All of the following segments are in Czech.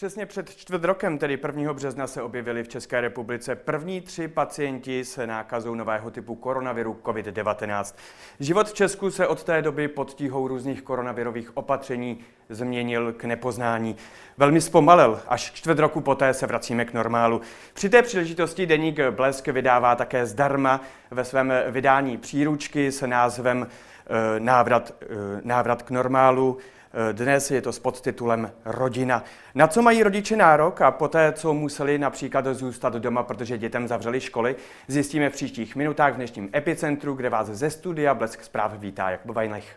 Přesně před čtvrt rokem, tedy 1. března, se objevili v České republice první tři pacienti s nákazou nového typu koronaviru COVID-19. Život v Česku se od té doby pod tíhou různých koronavirových opatření změnil k nepoznání. Velmi zpomalil, až čtvrt roku poté se vracíme k normálu. Při té příležitosti deník Blesk vydává také zdarma ve svém vydání příručky s názvem eh, Návrat, eh, návrat k normálu. Dnes je to s podtitulem Rodina. Na co mají rodiče nárok a poté, co museli například zůstat doma, protože dětem zavřeli školy, zjistíme v příštích minutách v dnešním epicentru, kde vás ze studia Blesk zpráv vítá Jakub Vajnech.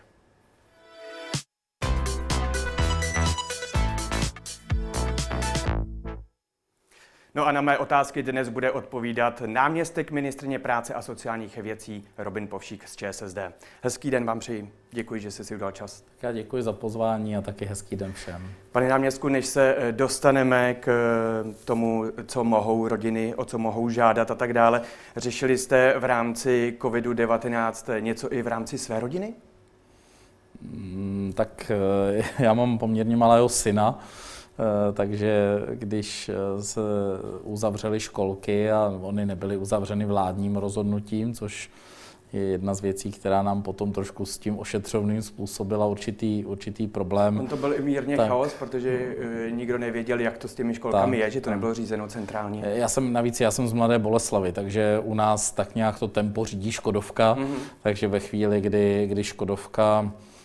No a na mé otázky dnes bude odpovídat náměstek ministrně práce a sociálních věcí Robin Povšík z ČSSD. Hezký den vám přeji. Děkuji, že jste si udal čas. Já děkuji za pozvání a taky hezký den všem. Pane náměstku, než se eh, dostaneme k eh, tomu, co mohou rodiny, o co mohou žádat a tak dále, řešili jste v rámci COVID-19 něco i v rámci své rodiny? Mm, tak eh, já mám poměrně malého syna, takže když eh, se uzavřely školky a oni nebyly uzavřeny vládním rozhodnutím, což je jedna z věcí, která nám potom trošku s tím ošetřovným způsobila určitý, určitý problém. On to byl i mírně tak, chaos, protože uh, nikdo nevěděl, jak to s těmi školkami tak, je, že to nebylo řízeno centrálně. Já jsem navíc, já jsem z Mladé Boleslavy, takže u nás tak nějak to tempo řídí Škodovka, mm-hmm. takže ve chvíli, kdy, kdy Škodovka Eh,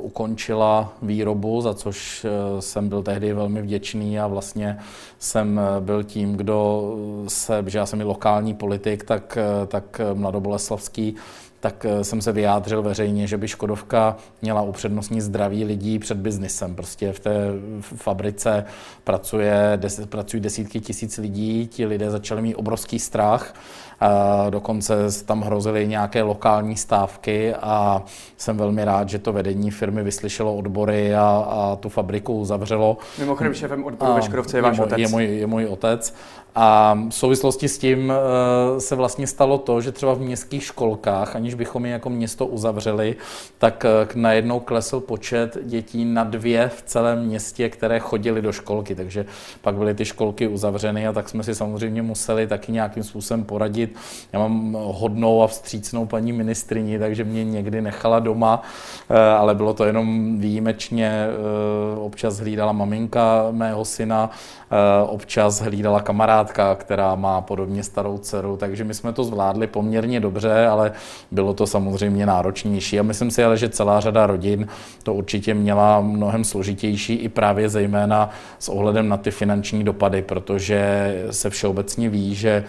ukončila výrobu, za což eh, jsem byl tehdy velmi vděčný a vlastně jsem eh, byl tím, kdo se, že já jsem i lokální politik, tak, tak mladoboleslavský, tak jsem se vyjádřil veřejně, že by Škodovka měla upřednostnit zdraví lidí před biznisem. Prostě v té fabrice pracuje, des, pracují desítky tisíc lidí, ti lidé začali mít obrovský strach a dokonce tam hrozily nějaké lokální stávky a jsem velmi rád, že to vedení firmy vyslyšelo odbory a, a tu fabriku zavřelo. Mimochodem šéfem odboru ve Škodovce je váš otec. Je můj, je můj otec. A v souvislosti s tím eh, se vlastně stalo to, že třeba v městských školkách, aniž bychom je jako město uzavřeli, tak eh, najednou klesl počet dětí na dvě v celém městě, které chodili do školky. Takže pak byly ty školky uzavřeny a tak jsme si samozřejmě museli taky nějakým způsobem poradit. Já mám hodnou a vstřícnou paní ministrini, takže mě někdy nechala doma, eh, ale bylo to jenom výjimečně. Občas hlídala maminka mého syna, občas hlídala kamarád kamarádka, která má podobně starou dceru, takže my jsme to zvládli poměrně dobře, ale bylo to samozřejmě náročnější. A myslím si ale, že celá řada rodin to určitě měla mnohem složitější i právě zejména s ohledem na ty finanční dopady, protože se všeobecně ví, že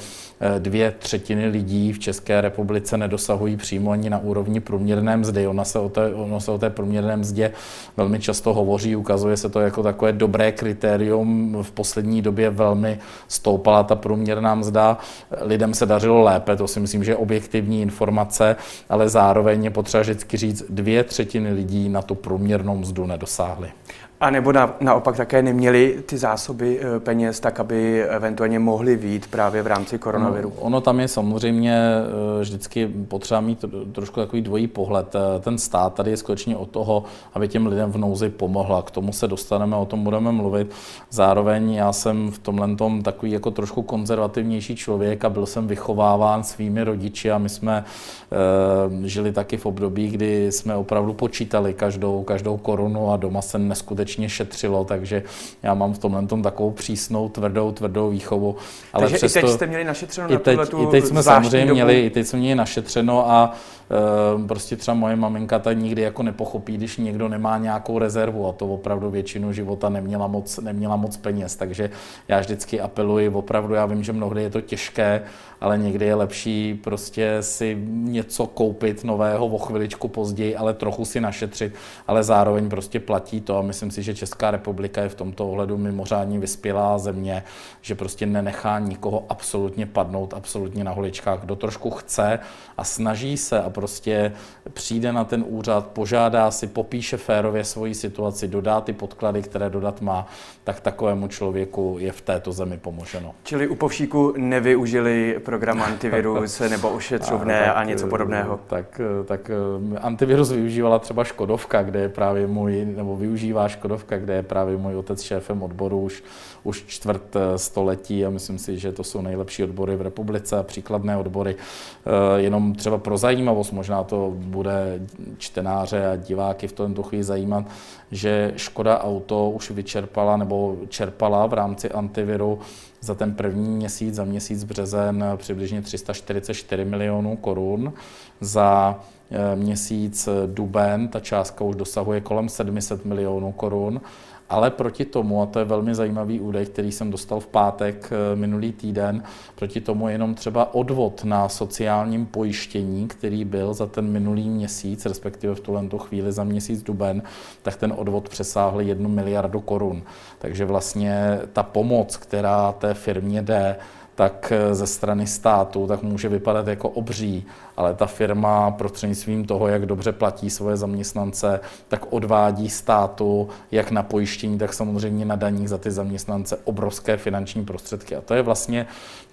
dvě třetiny lidí v České republice nedosahují přímo ani na úrovni průměrné mzdy. Ona se o té, ono se o té průměrné mzdě velmi často hovoří, ukazuje se to jako takové dobré kritérium. V poslední době velmi stoupala ta průměrná mzda. Lidem se dařilo lépe, to si myslím, že je objektivní informace, ale zároveň je potřeba vždycky říct, dvě třetiny lidí na tu průměrnou mzdu nedosáhly. A nebo na, naopak také neměli ty zásoby eh, peněz tak, aby eventuálně mohli vít právě v rámci koronaviru? No, ono tam je samozřejmě eh, vždycky potřeba mít trošku takový dvojí pohled. Eh, ten stát tady je skutečně o toho, aby těm lidem v nouzi pomohla. K tomu se dostaneme, o tom budeme mluvit. Zároveň já jsem v tomhle tom takový jako trošku konzervativnější člověk a byl jsem vychováván svými rodiči a my jsme e, žili taky v období, kdy jsme opravdu počítali každou, každou korunu a doma se neskutečně skutečně šetřilo, takže já mám v tomhle tom takovou přísnou, tvrdou, tvrdou výchovu. Ale takže přesto, i teď jste měli našetřeno i teď, na I teď jsme samozřejmě dobu. měli, i teď jsme měli našetřeno a prostě třeba moje maminka ta nikdy jako nepochopí, když někdo nemá nějakou rezervu a to opravdu většinu života neměla moc, neměla moc peněz, takže já vždycky apeluji, opravdu já vím, že mnohdy je to těžké, ale někdy je lepší prostě si něco koupit nového o chviličku později, ale trochu si našetřit, ale zároveň prostě platí to a myslím si, si, že Česká republika je v tomto ohledu mimořádně vyspělá země, že prostě nenechá nikoho absolutně padnout, absolutně na holičkách. Kdo trošku chce a snaží se a prostě přijde na ten úřad, požádá si, popíše férově svoji situaci, dodá ty podklady, které dodat má, tak takovému člověku je v této zemi pomoženo. Čili u povšíku nevyužili program antivirus nebo ošetřovné a, tak, a něco podobného? Tak, tak antivirus využívala třeba Škodovka, kde je právě můj, nebo využívá Škodovka kde je právě můj otec šéfem odboru už, už čtvrt eh, století a myslím si, že to jsou nejlepší odbory v republice a příkladné odbory. Eh, jenom třeba pro zajímavost, možná to bude čtenáře a diváky v tomto chvíli zajímat, že Škoda Auto už vyčerpala nebo čerpala v rámci antiviru za ten první měsíc, za měsíc březen přibližně 344 milionů korun. Za eh, měsíc duben ta částka už dosahuje kolem 700 milionů korun ale proti tomu, a to je velmi zajímavý údaj, který jsem dostal v pátek eh, minulý týden, proti tomu jenom třeba odvod na sociálním pojištění, který byl za ten minulý měsíc, respektive v tuhle chvíli za měsíc duben, tak ten odvod přesáhl jednu miliardu korun. Takže vlastně ta pomoc, která té firmě jde, tak eh, ze strany státu, tak může vypadat jako obří, ale ta firma prostřednictvím toho, jak dobře platí svoje zaměstnance, tak odvádí státu jak na pojištění, tak samozřejmě na daních za ty zaměstnance obrovské finanční prostředky. A to je vlastně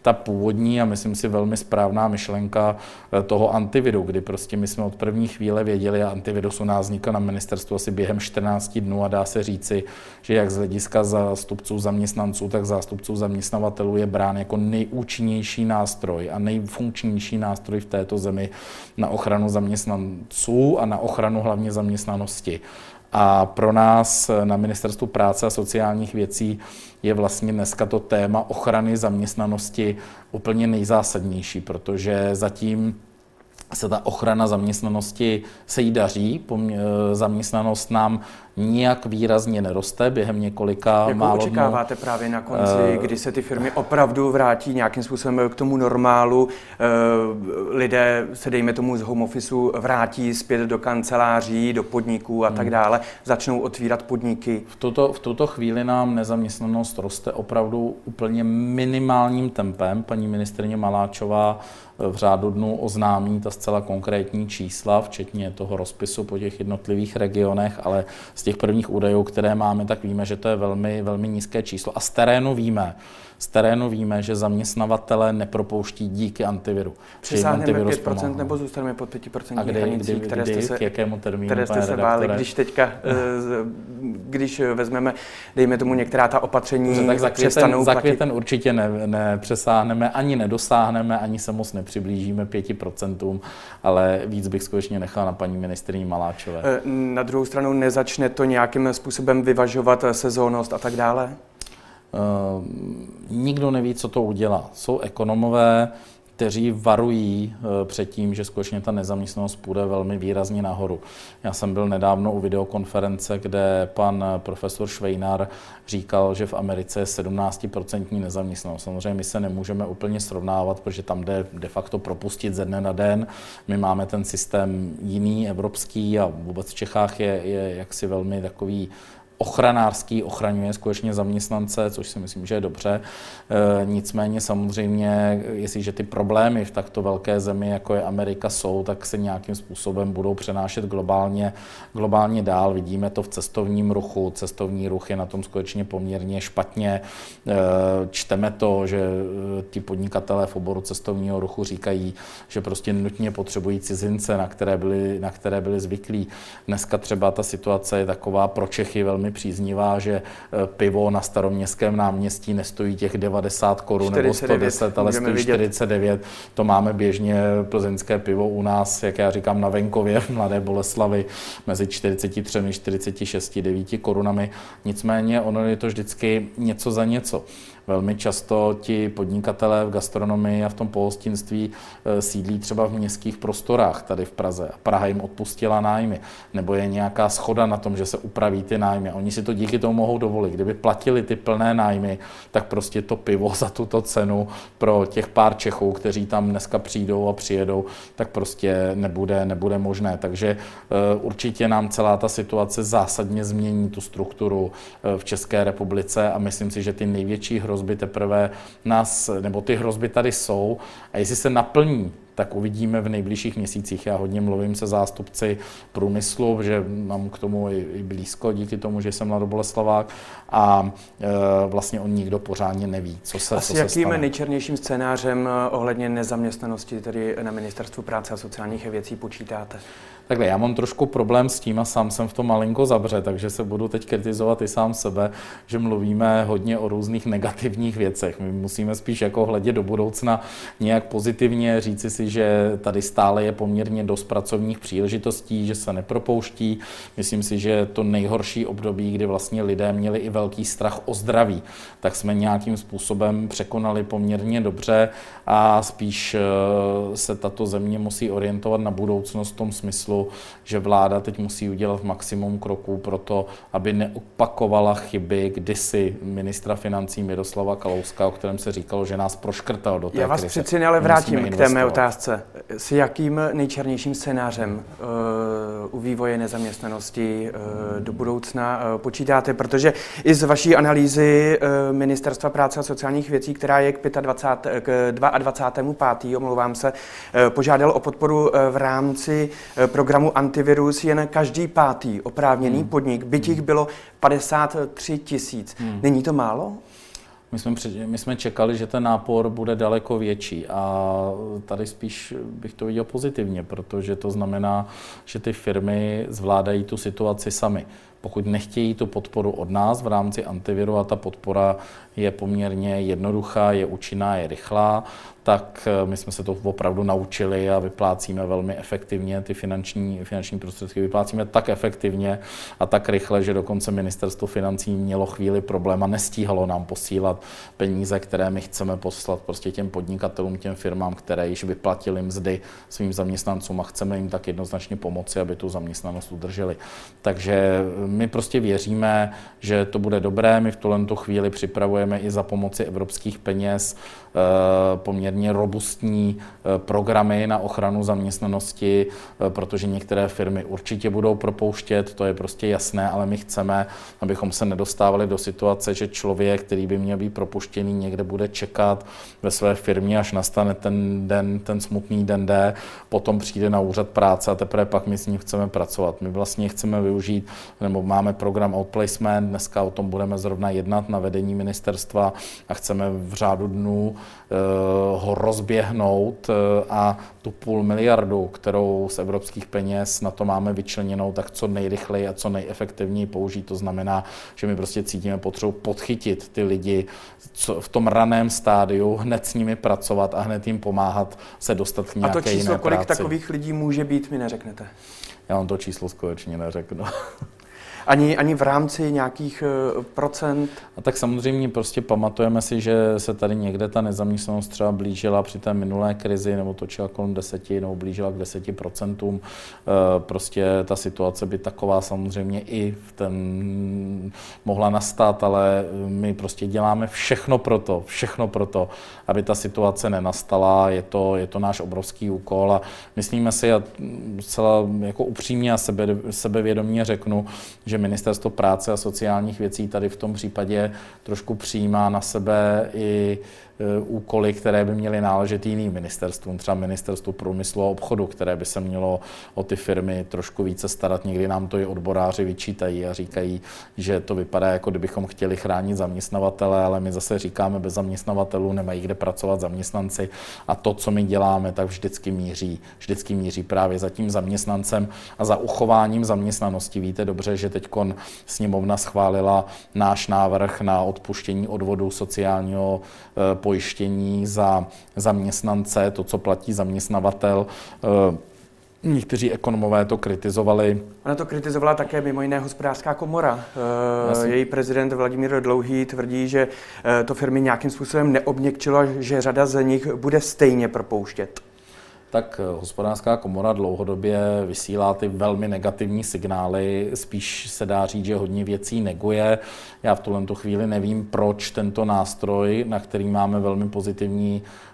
ta původní a myslím si velmi správná myšlenka eh, toho antiviru, kdy prostě my jsme od první chvíle věděli a antivirus u nás vznikl na ministerstvu asi během 14 dnů a dá se říci, že jak z hlediska zástupců zaměstnanců, tak zástupců zaměstnavatelů je brán jako nejúčinnější nástroj a nejfunkčnější nástroj v této zemi na ochranu zaměstnanců a na ochranu hlavně zaměstnanosti. A pro nás na Ministerstvu práce a sociálních věcí je vlastně dneska to téma ochrany zaměstnanosti úplně nejzásadnější, protože zatím se ta ochrana zaměstnanosti se jí daří. Zaměstnanost nám nijak výrazně neroste během několika Jak málo očekáváte dnů. právě na konci, uh, kdy se ty firmy opravdu vrátí nějakým způsobem k tomu normálu, uh, lidé se dejme tomu z home officeu vrátí zpět do kanceláří, do podniků a hmm. tak dále, začnou otvírat podniky? V tuto, v tuto chvíli nám nezaměstnanost roste opravdu úplně minimálním tempem. Paní ministrině Maláčová eh, v řádu dnů oznámí ta zcela konkrétní čísla, včetně toho rozpisu po těch jednotlivých regionech, ale těch prvních údajů, které máme, tak víme, že to je velmi, velmi nízké číslo. A z terénu víme, z terénu víme, že zaměstnavatele nepropouští díky antiviru. Přesáhneme 5% pomáhá. nebo zůstaneme pod 5% A kdy, hranicí, kdy, které kdy, jste se, k jakému termínu, které jste se báli, když teďka, eh, když vezmeme, dejme tomu některá ta opatření, Dobře, tak za květen, za květen určitě ne, nepřesáhneme, ani nedosáhneme, ani se moc nepřiblížíme 5%, ale víc bych skutečně nechal na paní ministrině Maláčové. Eh, na druhou stranu nezačne to nějakým způsobem vyvažovat sezónnost a tak dále? Uh, nikdo neví, co to udělá. Jsou ekonomové, kteří varují eh, před tím, že skutečně ta nezaměstnanost půjde velmi výrazně nahoru. Já jsem byl nedávno u videokonference, kde pan profesor Švejnar říkal, že v Americe je 17% nezaměstnanost. Samozřejmě my se nemůžeme úplně srovnávat, protože tam jde de facto propustit ze dne na den. My máme ten systém jiný, evropský a vůbec v Čechách je, je jaksi velmi takový ochranářský, ochraňuje skutečně zaměstnance, což si myslím, že je dobře. E, nicméně samozřejmě, jestliže ty problémy v takto velké zemi, jako je Amerika, jsou, tak se nějakým způsobem budou přenášet globálně, globálně dál. Vidíme to v cestovním ruchu. Cestovní ruch je na tom skutečně poměrně špatně. E, čteme to, že e, ti podnikatelé v oboru cestovního ruchu říkají, že prostě nutně potřebují cizince, na které byli, na které byli zvyklí. Dneska třeba ta situace je taková pro Čechy velmi příznivá, že eh, pivo na staroměstském náměstí nestojí těch 90 korun nebo 110, ale stojí 49. To máme běžně plzeňské pivo u nás, jak já říkám, na venkově v Mladé Boleslavi mezi 43 a 46, 9 korunami. Nicméně ono je to vždycky něco za něco. Velmi často ti podnikatelé v gastronomii a v tom pohostinství eh, sídlí třeba v městských prostorách tady v Praze. Praha jim odpustila nájmy, nebo je nějaká schoda na tom, že se upraví ty nájmy. Oni si to díky tomu mohou dovolit. Kdyby platili ty plné nájmy, tak prostě to pivo za tuto cenu pro těch pár Čechů, kteří tam dneska přijdou a přijedou, tak prostě nebude, nebude možné. Takže eh, určitě nám celá ta situace zásadně změní tu strukturu eh, v České republice a myslím si, že ty největší hrozby hrozby teprve nás, nebo ty hrozby tady jsou. A jestli se naplní tak uvidíme v nejbližších měsících. Já hodně mluvím se zástupci průmyslu, že mám k tomu i, blízko díky tomu, že jsem mladoboleslavák a e, vlastně on nikdo pořádně neví, co se, a s co jakým se stane. nejčernějším scénářem e, ohledně nezaměstnanosti tedy na Ministerstvu práce a sociálních věcí počítáte? Takhle, já mám trošku problém s tím a sám jsem v tom malinko zabře, takže se budu teď kritizovat i sám sebe, že mluvíme hodně o různých negativních věcech. My musíme spíš jako hledět do budoucna nějak pozitivně, říci si, že tady stále je poměrně dost pracovních příležitostí, že se nepropouští. Myslím si, že to nejhorší období, kdy vlastně lidé měli i velký strach o zdraví, tak jsme nějakým způsobem překonali poměrně dobře a spíš eh, se tato země musí orientovat na budoucnost v tom smyslu, smyslu, že vláda teď musí udělat maximum kroků pro to, aby neopakovala chyby kdysi ministra financí Miroslava Kalouska, o kterém se říkalo, že nás proškrtal do té Já vás krize. přeci ale vrátím k té mé otázce. S jakým nejčernějším scénářem uh, u vývoje nezaměstnanosti uh, do budoucna uh, počítáte? Protože i z vaší analýzy Ministerstva práce a sociálních věcí, která je k, 25, k 22. omlouvám se, požádal o podporu v rámci programu antivirus jen každý pátý oprávněný hmm. podnik, by těch bylo 53 tisíc. Hmm. Není to málo? My jsme, my jsme čekali, že ten nápor bude daleko větší a tady spíš bych to viděl pozitivně, protože to znamená, že ty firmy zvládají tu situaci sami. Pokud nechtějí tu podporu od nás v rámci antiviru a ta podpora je poměrně jednoduchá, je účinná, je rychlá, tak eh, my jsme se to opravdu naučili a vyplácíme velmi efektivně ty finanční, finanční prostředky. Vyplácíme tak efektivně a tak rychle, že dokonce ministerstvo financí mělo chvíli problém a nestíhalo nám posílat peníze, které my chceme poslat prostě těm podnikatelům, těm firmám, které již vyplatili mzdy svým zaměstnancům a chceme jim tak jednoznačně pomoci, aby tu zaměstnanost udrželi. Takže my prostě věříme, že to bude dobré. My v tuhle chvíli připravujeme i za pomoci evropských peněz eh, poměrně poměrně robustní eh, programy na ochranu zaměstnanosti, eh, protože některé firmy určitě budou propouštět, to je prostě jasné, ale my chceme, abychom se nedostávali do situace, že člověk, který by měl být propuštěný, někde bude čekat ve své firmě, až nastane ten den, ten smutný den D, potom přijde na úřad práce a teprve pak my s ním chceme pracovat. My vlastně chceme využít, nebo máme program Outplacement, dneska o tom budeme zrovna jednat na vedení ministerstva a chceme v řádu dnů ho rozběhnout eh, a tu půl miliardu, kterou z evropských peněz na to máme vyčleněnou, tak co nejrychleji a co nejefektivněji použít. To znamená, že my prostě cítíme potřebu podchytit ty lidi co v tom raném stádiu, hned s nimi pracovat a hned jim pomáhat se dostat k nějaké A to číslo, jiné kolik práci. takových lidí může být, mi neřeknete? Já vám to číslo skutečně neřeknu. Ani, ani v rámci nějakých eh, procent? A tak samozřejmě prostě pamatujeme si, že se tady někde ta nezaměstnanost třeba blížila při té minulé krizi, nebo točila kolem deseti, nebo blížila k deseti procentům. Eh, prostě ta situace by taková samozřejmě i v ten mohla nastat, ale my prostě děláme všechno pro to, všechno pro to, aby ta situace nenastala. Je to, je to náš obrovský úkol a myslíme si, a celá jako upřímně a sebe, sebevědomě řeknu, že že Ministerstvo práce a sociálních věcí tady v tom případě trošku přijímá na sebe i úkoly, které by měly náležet jiným ministerstvům, třeba ministerstvu průmyslu a obchodu, které by se mělo o ty firmy trošku více starat. Někdy nám to i odboráři vyčítají a říkají, že to vypadá, jako kdybychom chtěli chránit zaměstnavatele, ale my zase říkáme, bez zaměstnavatelů nemají kde pracovat zaměstnanci a to, co my děláme, tak vždycky míří, vždycky míří právě za tím zaměstnancem a za uchováním zaměstnanosti. Víte dobře, že teď sněmovna schválila náš návrh na odpuštění odvodu sociálního eh, pojištění za zaměstnance, to, co platí zaměstnavatel. Eh, někteří ekonomové to kritizovali. Ona to kritizovala také mimo jiné hospodářská komora. Eh, Jasně. Její prezident Vladimír Dlouhý tvrdí, že eh, to firmy nějakým způsobem neobněkčilo, že řada z nich bude stejně propouštět tak hospodářská komora dlouhodobě vysílá ty velmi negativní signály. Spíš se dá říct, že hodně věcí neguje. Já v tuhle chvíli nevím, proč tento nástroj, na který máme velmi pozitivní Eh,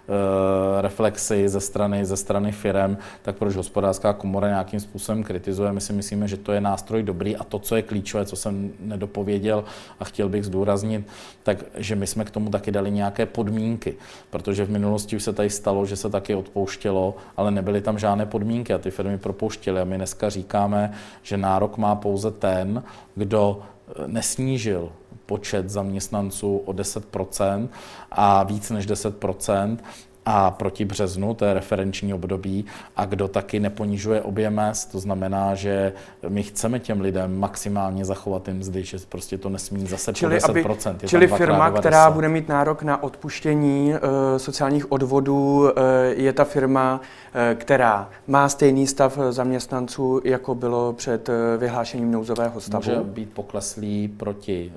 reflexy ze strany, ze strany firem, tak proč hospodářská komora nějakým způsobem kritizuje. My si myslíme, že to je nástroj dobrý a to, co je klíčové, co jsem nedopověděl a chtěl bych zdůraznit, tak že my jsme k tomu taky dali nějaké podmínky, protože v minulosti už se tady stalo, že se taky odpouštělo ale nebyly tam žádné podmínky a ty firmy propouštěly. A my dneska říkáme, že nárok má pouze ten, kdo eh, nesnížil počet zaměstnanců o 10% a víc než 10% a proti březnu, to je referenční období, a kdo taky neponižuje objem mest, to znamená, že my chceme těm lidem maximálně zachovat ty mzdy, že prostě to nesmí zase čili po 10%. Aby, čili firma, která bude mít nárok na odpuštění uh, sociálních odvodů, uh, je ta firma, uh, která má stejný stav zaměstnanců, jako bylo před uh, vyhlášením nouzového stavu. Může být pokleslý proti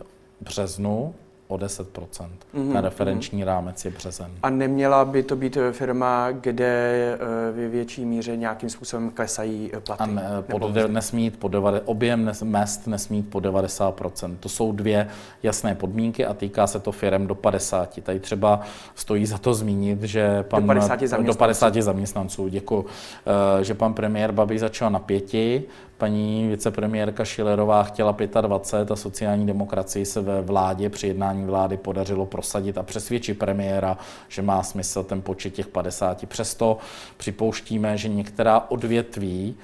březnu, o 10 mm-hmm. Na referenční mm-hmm. rámec je březen. A neměla by to být firma, kde eh, ve větší míře nějakým způsobem klesají eh, platy? A ne, pod, nesmí jít po devade, objem nes, mest nesmí jít po 90% To jsou dvě jasné podmínky a týká se to firm do 50. Tady třeba stojí za to zmínit, že pan... Do 50 zaměstnanců. Do 50 zaměstnanců, děkuji. Eh, že pan premiér Babi začal na pěti, paní vicepremiérka Šilerová chtěla 25 a sociální demokracii se ve vládě při jednání vlády podařilo prosadit a přesvědčit premiéra, že má smysl ten počet těch 50. Přesto připouštíme, že některá odvětví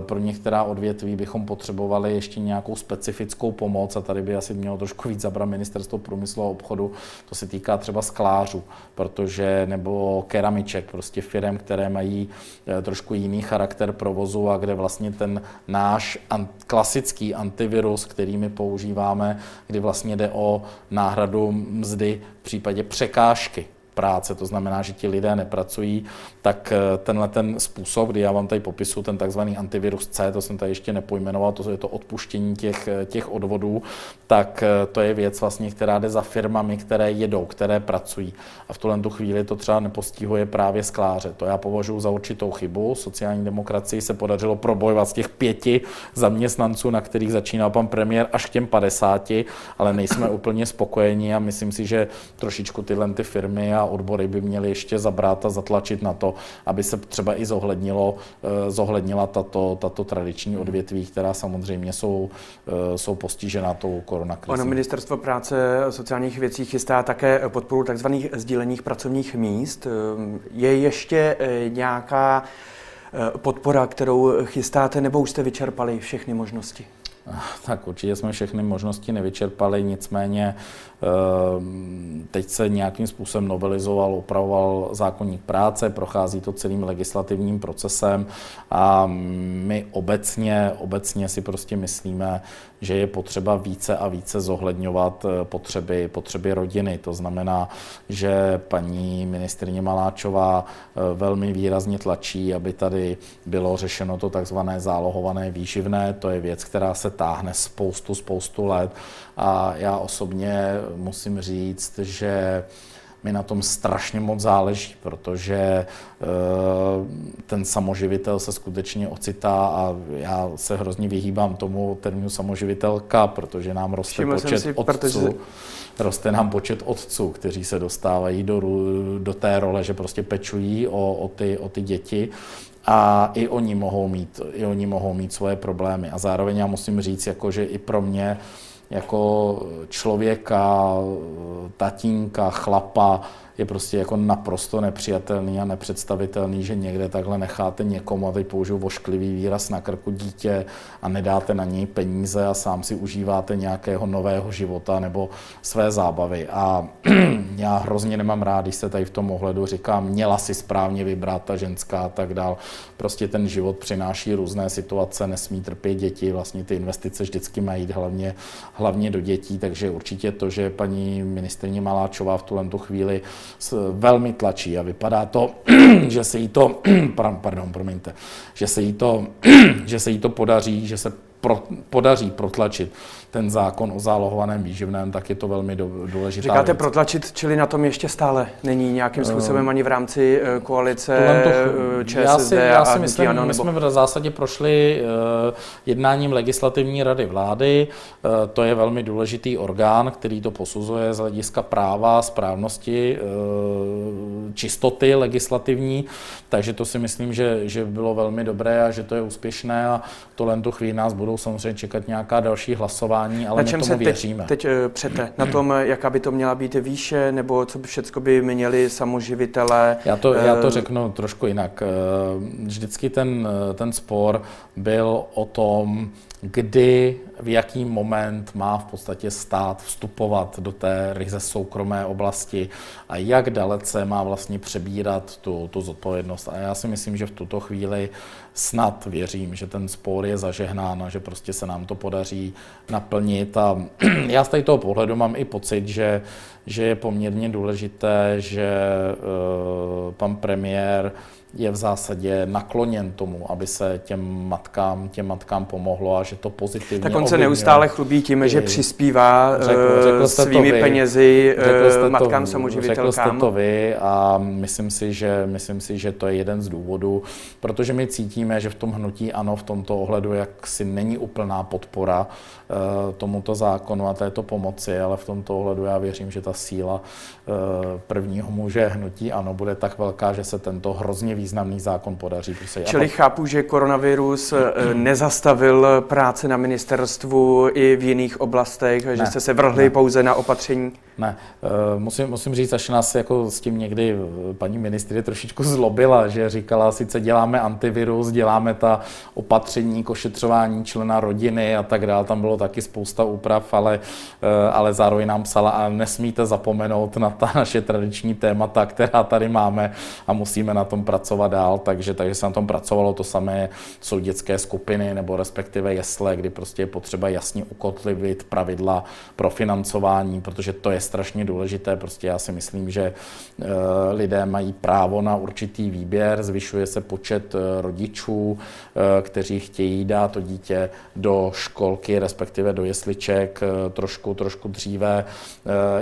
pro některá odvětví bychom potřebovali ještě nějakou specifickou pomoc a tady by asi mělo trošku víc zabrat ministerstvo průmyslu a obchodu. To se týká třeba sklářů, protože nebo keramiček, prostě firm, které mají eh, trošku jiný charakter provozu a kde vlastně ten náš klasický antivirus, který my používáme, kdy vlastně jde o náhradu mzdy v případě překážky práce, to znamená, že ti lidé nepracují, tak eh, tenhle ten způsob, kdy já vám tady popisu ten takzvaný antivirus C, to jsem tady ještě nepojmenoval, to je to odpuštění těch, eh, těch odvodů, tak eh, to je věc vlastně, která jde za firmami, které jedou, které pracují. A v tuhle tu chvíli to třeba nepostihuje právě skláře. To já považuji za určitou chybu. Sociální demokracii se podařilo probojovat z těch pěti zaměstnanců, na kterých začínal pan premiér, až k těm 50, ale nejsme úplně spokojeni a myslím si, že trošičku tyhle ty firmy a odbory by měly ještě zabrat a zatlačit na to, aby se třeba i zohlednilo, eh, zohlednila tato, tato tradiční odvětví, která samozřejmě jsou, eh, jsou postižena tou koronakrizí. Ono ministerstvo práce a sociálních věcí chystá také podporu tzv. sdílených pracovních míst. Eh, je ještě nějaká podpora, kterou chystáte, nebo už jste vyčerpali všechny možnosti? Tak určitě jsme všechny možnosti nevyčerpali, nicméně ehm, teď se nějakým způsobem novelizoval, upravoval zákonník práce, prochází to celým legislativním procesem a my obecně, obecně si prostě myslíme, že je potřeba více a více zohledňovat eh, potřeby, potřeby rodiny. To znamená, že paní ministrině Maláčová eh, velmi výrazně tlačí, aby tady bylo řešeno to takzvané zálohované výživné. To je věc, která se táhne spoustu, spoustu let a já osobně musím říct, že mi na tom strašně moc záleží, protože eh, ten samoživitel se skutečně ocitá a já se hrozně vyhýbám tomu termínu samoživitelka, protože nám roste Všiml počet si, otců. Protože... Roste nám počet otců, kteří se dostávají do, do té role, že prostě pečují o, o, ty, o ty děti a i oni mohou mít, i oni mohou mít svoje problémy. A zároveň já musím říct, jako, že i pro mě jako člověka, tatínka, chlapa, je prostě jako naprosto nepřijatelný a nepředstavitelný, že někde takhle necháte někomu, a teď použiju vošklivý výraz na krku dítě a nedáte na něj peníze a sám si užíváte nějakého nového života nebo své zábavy. A já hrozně nemám rád, když se tady v tom ohledu říkám, měla si správně vybrat ta ženská a tak dál. Prostě ten život přináší různé situace, nesmí trpět děti, vlastně ty investice vždycky mají jít hlavně, hlavně do dětí, takže určitě to, že paní ministrině Maláčová v tuhle chvíli velmi tlačí a vypadá to, že se jí to, pardon, promiňte, že se jí to, že se jí to podaří, že se pro, podaří protlačit ten zákon o zálohovaném výživném, tak je to velmi důležité. Říkáte věc. protlačit, čili na tom ještě stále není nějakým způsobem ani v rámci eh, koalice ČSSD já si, já si myslím, ano, my nebo... jsme v zásadě prošli uh, jednáním legislativní rady vlády. Uh, to je velmi důležitý orgán, který to posuzuje z hlediska práva, správnosti uh, či čistoty legislativní, takže to si myslím, že, že bylo velmi dobré a že to je úspěšné a tohle tu chvíli nás budou samozřejmě čekat nějaká další hlasování, ale na čem my tomu se věříme. teď, teď eh, přete? Na tom, jaká by to měla být výše, nebo co by všechno by měli samoživitelé? Já to, já to řeknu trošku jinak. Vždycky ten, ten spor byl o tom, kdy, v jaký moment má v podstatě stát vstupovat do té ryze soukromé oblasti a jak dalece má vlastně přebírat tu, tu zodpovědnost. A já si myslím, že v tuto chvíli snad věřím, že ten spor je zažehnán a že prostě se nám to podaří naplnit. A já z toho pohledu mám i pocit, že, že je poměrně důležité, že uh, pan premiér je v zásadě nakloněn tomu, aby se těm matkám, těm matkám pomohlo a že to pozitivně Tak on se neustále chlubí tím, že přispívá řekl, řekl svými vy, penězi řekl matkám to, samoživitelkám. Řekl jste to vy a myslím si, že, myslím si, že to je jeden z důvodů, protože my cítíme, že v tom hnutí ano, v tomto ohledu, jak si není úplná podpora uh, tomuto zákonu a této pomoci, ale v tomto ohledu já věřím, že ta síla prvního muže hnutí ano bude tak velká, že se tento hrozně významný zákon podaří prosadit. Čili chápu, že koronavirus eh, nezastavil práce na ministerstvu i v jiných oblastech, ne, že jste se vrhli ne. pouze na opatření? Ne, eh, musím, musím říct, až nás jako s tím někdy eh, paní ministry trošičku zlobila, že říkala, sice děláme antivirus, děláme ta opatření k ošetřování člena rodiny a tak dále, tam bylo taky spousta úprav, ale, ale zároveň nám psala a nesmíte zapomenout na ta naše tradiční témata, která tady máme a musíme na tom pracovat pracovat dál, takže, takže se na tom pracovalo. To samé jsou dětské skupiny nebo respektive jesle, kdy prostě je potřeba jasně ukotlivit pravidla pro financování, protože to je strašně důležité. Prostě já si myslím, že eh, lidé mají právo na určitý výběr, zvyšuje se počet eh, rodičů, eh, kteří chtějí dát to dítě do školky, respektive do jesliček trošku, trošku dříve.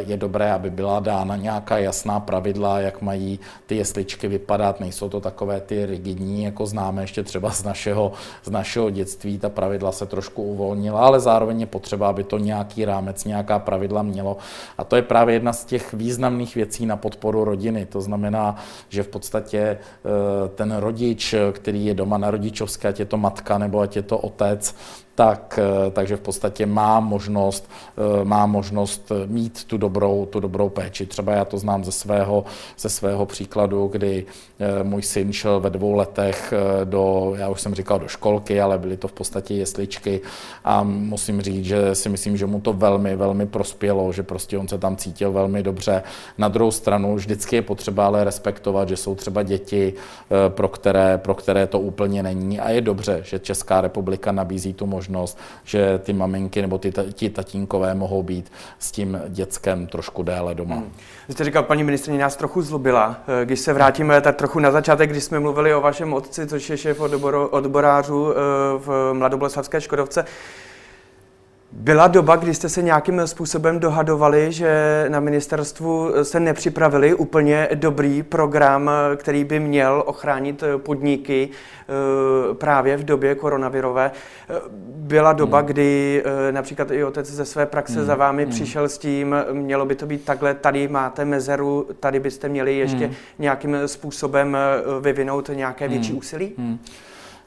Je dobré, aby byla dána nějaká jasná pravidla, jak mají ty jesličky vypadat. Nejsou to takové ty rigidní, jako známe ještě třeba z našeho, z našeho dětství. Ta pravidla se trošku uvolnila, ale zároveň je potřeba, aby to nějaký rámec, nějaká pravidla mělo. A to je právě jedna z těch významných věcí na podporu rodiny. To znamená, že v podstatě eh, ten rodič, který je doma na rodičovské, ať je to matka nebo ať je to otec, tak, eh, takže v podstatě má možnost, eh, má možnost mít tu dobrou, tu dobrou péči. Třeba já to znám ze svého, ze svého příkladu, kdy eh, můj syn šel ve dvou letech do, já už jsem říkal do školky, ale byly to v podstatě jesličky a musím říct, že si myslím, že mu to velmi, velmi prospělo, že prostě on se tam cítil velmi dobře. Na druhou stranu vždycky je potřeba ale respektovat, že jsou třeba děti, pro které, pro které to úplně není a je dobře, že Česká republika nabízí tu možnost možnost, že ty maminky nebo ty, ti tatínkové mohou být s tím dětskem trošku déle doma. Hmm. Jste říkal, paní ministrině nás trochu zlobila. Eh, když se vrátíme tak trochu na začátek, když jsme mluvili o vašem otci, což je šéf odborářů eh, v Mladoboleslavské Škodovce, byla doba, kdy jste se nějakým způsobem dohadovali, že na ministerstvu se nepřipravili úplně dobrý program, který by měl ochránit podniky eh, právě v době koronavirové. Byla doba, hmm. kdy eh, například i otec ze své praxe hmm. za vámi hmm. přišel s tím, mělo by to být takhle, tady máte mezeru, tady byste měli ještě hmm. nějakým způsobem eh, vyvinout nějaké větší hmm. úsilí? Hmm.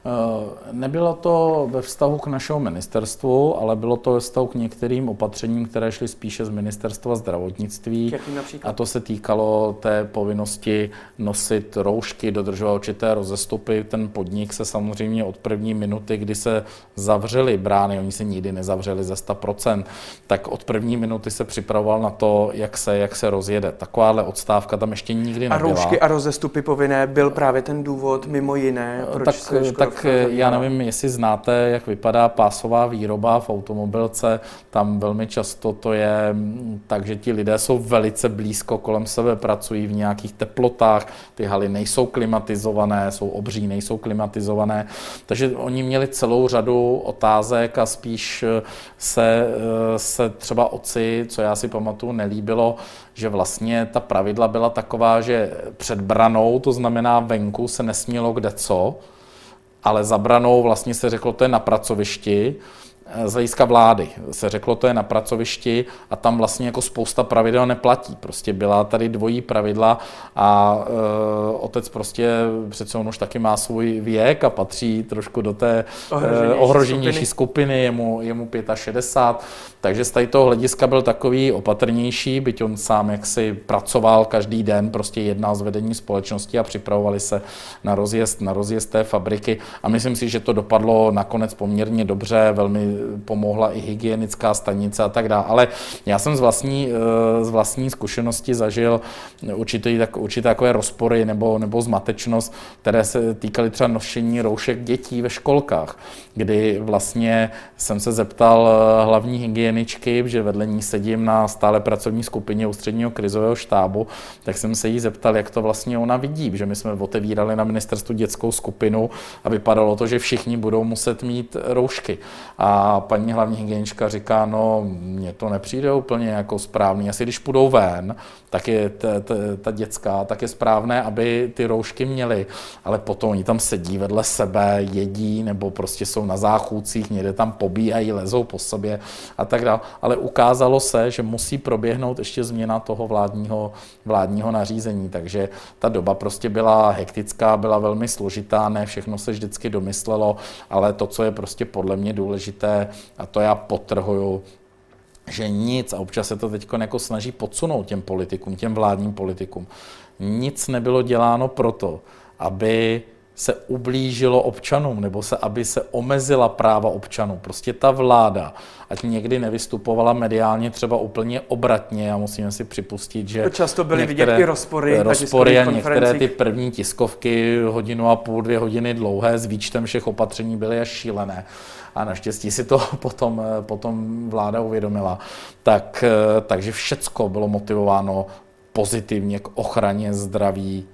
Eh, nebylo to ve vztahu k našemu ministerstvu, ale bylo to ve vztahu k některým opatřením, které šly spíše z ministerstva zdravotnictví. A to se týkalo té povinnosti nosit roušky, dodržovat určité rozestupy. Ten podnik se samozřejmě od první minuty, kdy se zavřely brány, oni se nikdy nezavřeli ze 100%, tak od první minuty se připravoval na to, jak se, jak se rozjede. Takováhle odstávka tam ještě nikdy nebyla. A roušky a rozestupy povinné byl právě ten důvod mimo jiné, proč tak, se tak tak eh, já nevím, jestli znáte, jak vypadá pásová výroba v automobilce. Tam velmi často to je mm, tak, že ti lidé jsou velice blízko kolem sebe, pracují v nějakých teplotách, ty haly nejsou klimatizované, jsou obří, nejsou klimatizované. Takže oni měli celou řadu otázek a spíš eh, se, eh, se třeba oci, co já si pamatuju, nelíbilo, že vlastně ta pravidla byla taková, že před branou, to znamená venku, se nesmělo kde co, ale za branou vlastně se řeklo, to je na pracovišti z hlediska vlády. Se řeklo, to je na pracovišti a tam vlastně jako spousta pravidel neplatí. Prostě byla tady dvojí pravidla a e, otec prostě přece on už taky má svůj věk a patří trošku do té ohroženější, ohroženější skupiny. skupiny, je mu, je mu 65, takže z tady toho hlediska byl takový opatrnější, byť on sám jaksi pracoval každý den, prostě jednal z vedení společnosti a připravovali se na rozjezd, na rozjezd té fabriky a myslím si, že to dopadlo nakonec poměrně dobře, velmi pomohla i hygienická stanice a tak dále. Ale já jsem z vlastní, eh, z vlastní zkušenosti zažil určitý, tak, určité takové rozpory nebo, nebo zmatečnost, které se týkaly třeba nošení roušek dětí ve školkách, kdy vlastně jsem se zeptal eh, hlavní hygieničky, že vedle ní sedím na stále pracovní skupině ústředního krizového štábu, tak jsem se jí zeptal, jak to vlastně ona vidí, že my jsme otevírali na ministerstvu dětskou skupinu a vypadalo to, že všichni budou muset mít roušky. A paní hlavní hygienička říká, no mně to nepřijde úplně jako správný. Asi když půjdou ven, tak je ta, ta, ta dětská, tak je správné, aby ty roušky měly, ale potom oni tam sedí vedle sebe, jedí nebo prostě jsou na záchůdcích, někde tam pobíhají, lezou po sobě a tak dále. Ale ukázalo se, že musí proběhnout ještě změna toho vládního, vládního nařízení, takže ta doba prostě byla hektická, byla velmi složitá, ne všechno se vždycky domyslelo, ale to, co je prostě podle mě důležité, a to já potrhuju, že nic, a občas se to teď jako snaží podsunout těm politikům, těm vládním politikům, nic nebylo děláno proto, aby se ublížilo občanům, nebo se, aby se omezila práva občanů. Prostě ta vláda, ať někdy nevystupovala mediálně třeba úplně obratně, a musíme si připustit, že... Často byly vidět i rozpory. Rozpory a některé ty první tiskovky, hodinu a půl, dvě hodiny dlouhé, s výčtem všech opatření byly až šílené a naštěstí si to potom, potom vláda uvědomila. Tak, takže všecko bylo motivováno pozitivně k ochraně zdraví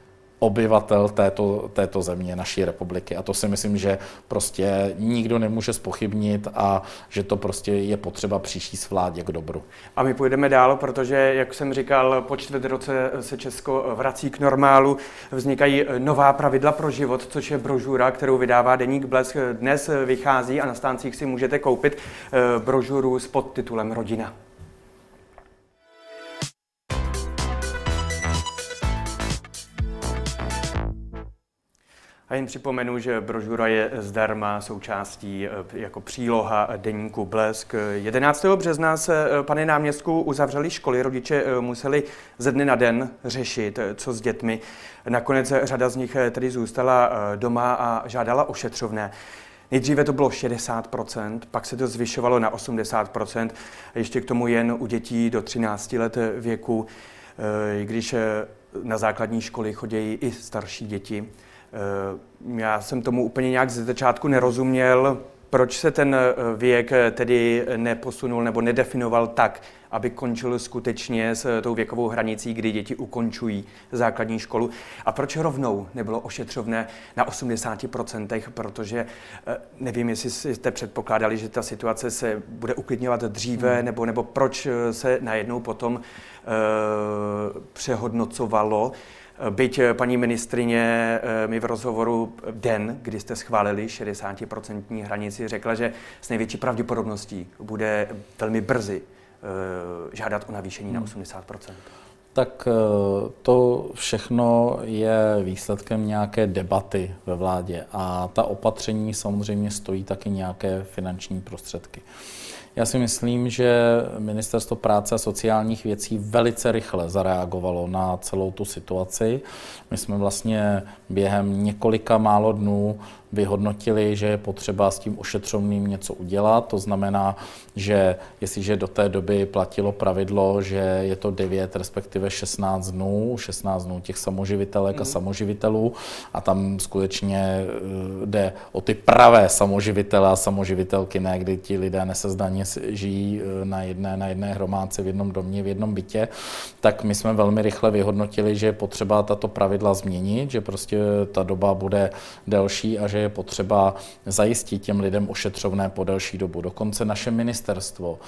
obyvatel této, této země, naší republiky. A to si myslím, že prostě nikdo nemůže spochybnit a že to prostě je potřeba příští vládě k dobru. A my půjdeme dál, protože, jak jsem říkal, po čtvrt roce se Česko vrací k normálu. Vznikají nová pravidla pro život, což je brožura, kterou vydává Deník Blesk. Dnes vychází a na stáncích si můžete koupit eh, brožuru s podtitulem Rodina. A jen připomenu, že brožura je zdarma součástí eh, jako příloha deníku Blesk. 11. března se, eh, pane náměstku, uzavřeli školy. Rodiče eh, museli ze dne na den řešit, co s dětmi. Nakonec řada z nich tedy zůstala doma a žádala ošetřovné. Nejdříve to bylo 60%, pak se to zvyšovalo na 80%, ještě k tomu jen u dětí do 13 let věku, když na základní školy chodí i starší děti. Eh, já jsem tomu úplně nějak ze začátku nerozuměl, proč se ten eh, věk eh, tedy neposunul nebo nedefinoval tak, aby končil skutečně s tou věkovou hranicí, kdy děti ukončují základní školu. A proč rovnou nebylo ošetřovné na 80%, protože nevím, jestli jste předpokládali, že ta situace se bude uklidňovat dříve, hmm. nebo, nebo proč se najednou potom uh, přehodnocovalo. Byť eh, paní ministrině eh, mi v rozhovoru den, kdy jste schválili 60% hranici, řekla, že s největší pravděpodobností bude velmi brzy eh, žádat o navýšení na 80%. Hmm. Tak to všechno je výsledkem nějaké debaty ve vládě a ta opatření samozřejmě stojí taky nějaké finanční prostředky. Já si myslím, že Ministerstvo práce a sociálních věcí velice rychle zareagovalo na celou tu situaci. My jsme vlastně během několika málo dnů vyhodnotili, že je potřeba s tím ošetřovným něco udělat. To znamená, že jestliže do té doby platilo pravidlo, že je to 9, respektive 16 dnů, 16 dnů těch samoživitelek mm. a samoživitelů a tam skutečně eh, jde o ty pravé samoživitele a samoživitelky, ne kdy ti lidé nesezdaně žijí eh, na jedné, na jedné hromádce v jednom domě, v jednom bytě, tak my jsme velmi rychle vyhodnotili, že je potřeba tato pravidla změnit, že prostě ta doba bude delší a že je potřeba zajistit těm lidem ošetřovné po delší dobu. Dokonce naše ministerstvo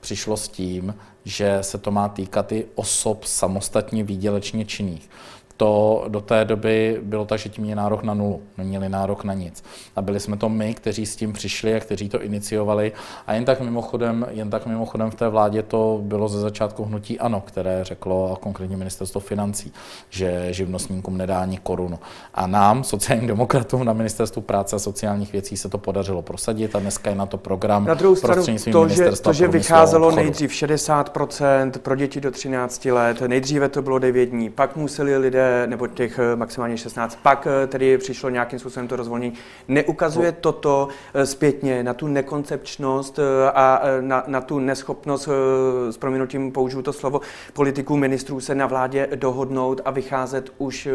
přišlo s tím, že se to má týkat i osob samostatně výdělečně činných. To do té doby bylo tak, že ti měli nárok na nulu, neměli nárok na nic. A byli jsme to my, kteří s tím přišli a kteří to iniciovali. A jen tak mimochodem, jen tak mimochodem v té vládě to bylo ze začátku hnutí ANO, které řeklo, a konkrétně ministerstvo financí, že živnostníkům nedá ani korunu. A nám, sociálním demokratům na ministerstvu práce a sociálních věcí se to podařilo prosadit a dneska je na to program na druhou stranu to, že, to, že vycházelo nejdřív 60% pro děti do 13 let, nejdříve to bylo 9 dní, pak museli lidé, nebo těch eh, maximálně 16, pak eh, tedy přišlo nějakým způsobem to rozvolnění. Neukazuje no. toto eh, zpětně na tu nekoncepčnost a na, na tu neschopnost, s prominutím použiju to slovo, politiků, ministrů se na vládě dohodnout a vycházet už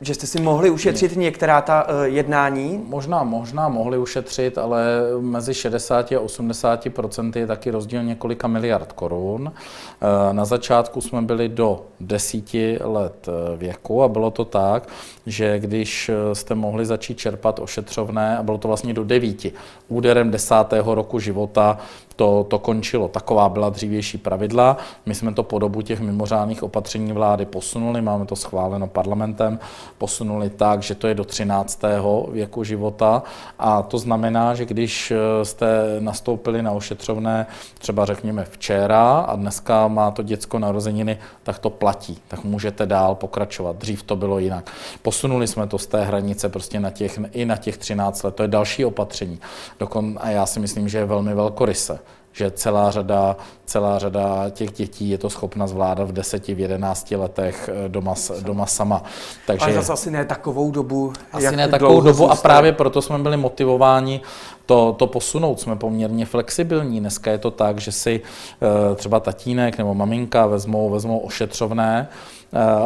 že jste si mohli ušetřit některá ta uh, jednání? Možná, možná mohli ušetřit, ale mezi 60 a 80 procenty je taky rozdíl několika miliard korun. Uh, na začátku jsme byli do desíti let eh, věku a bylo to tak, že když jste mohli začít čerpat ošetřovné, a bylo to vlastně do devíti, úderem desátého roku života to, to končilo. Taková byla dřívější pravidla. My jsme to po dobu těch mimořádných opatření vlády posunuli, máme to schváleno parlamentem, posunuli tak, že to je do 13. věku života a to znamená, že když eh, jste nastoupili na ošetřovné třeba řekněme včera a dneska má to děcko narozeniny, tak to platí, tak můžete dál pokračovat. Dřív to bylo jinak. Posunuli jsme to z té hranice prostě na těch, i na těch 13 let. To je další opatření. Dokon, a já si myslím, že je velmi velkoryse že celá řada, celá řada těch dětí je to schopna zvládat v 10, v 11 letech eh, doma, doma sama. Takže, Ale zase asi ne takovou dobu. Asi ne takovou dobu a právě proto jsme byli motivováni to, to posunout. Jsme poměrně flexibilní. Dneska je to tak, že si eh, třeba tatínek nebo maminka vezmou, vezmou ošetřovné,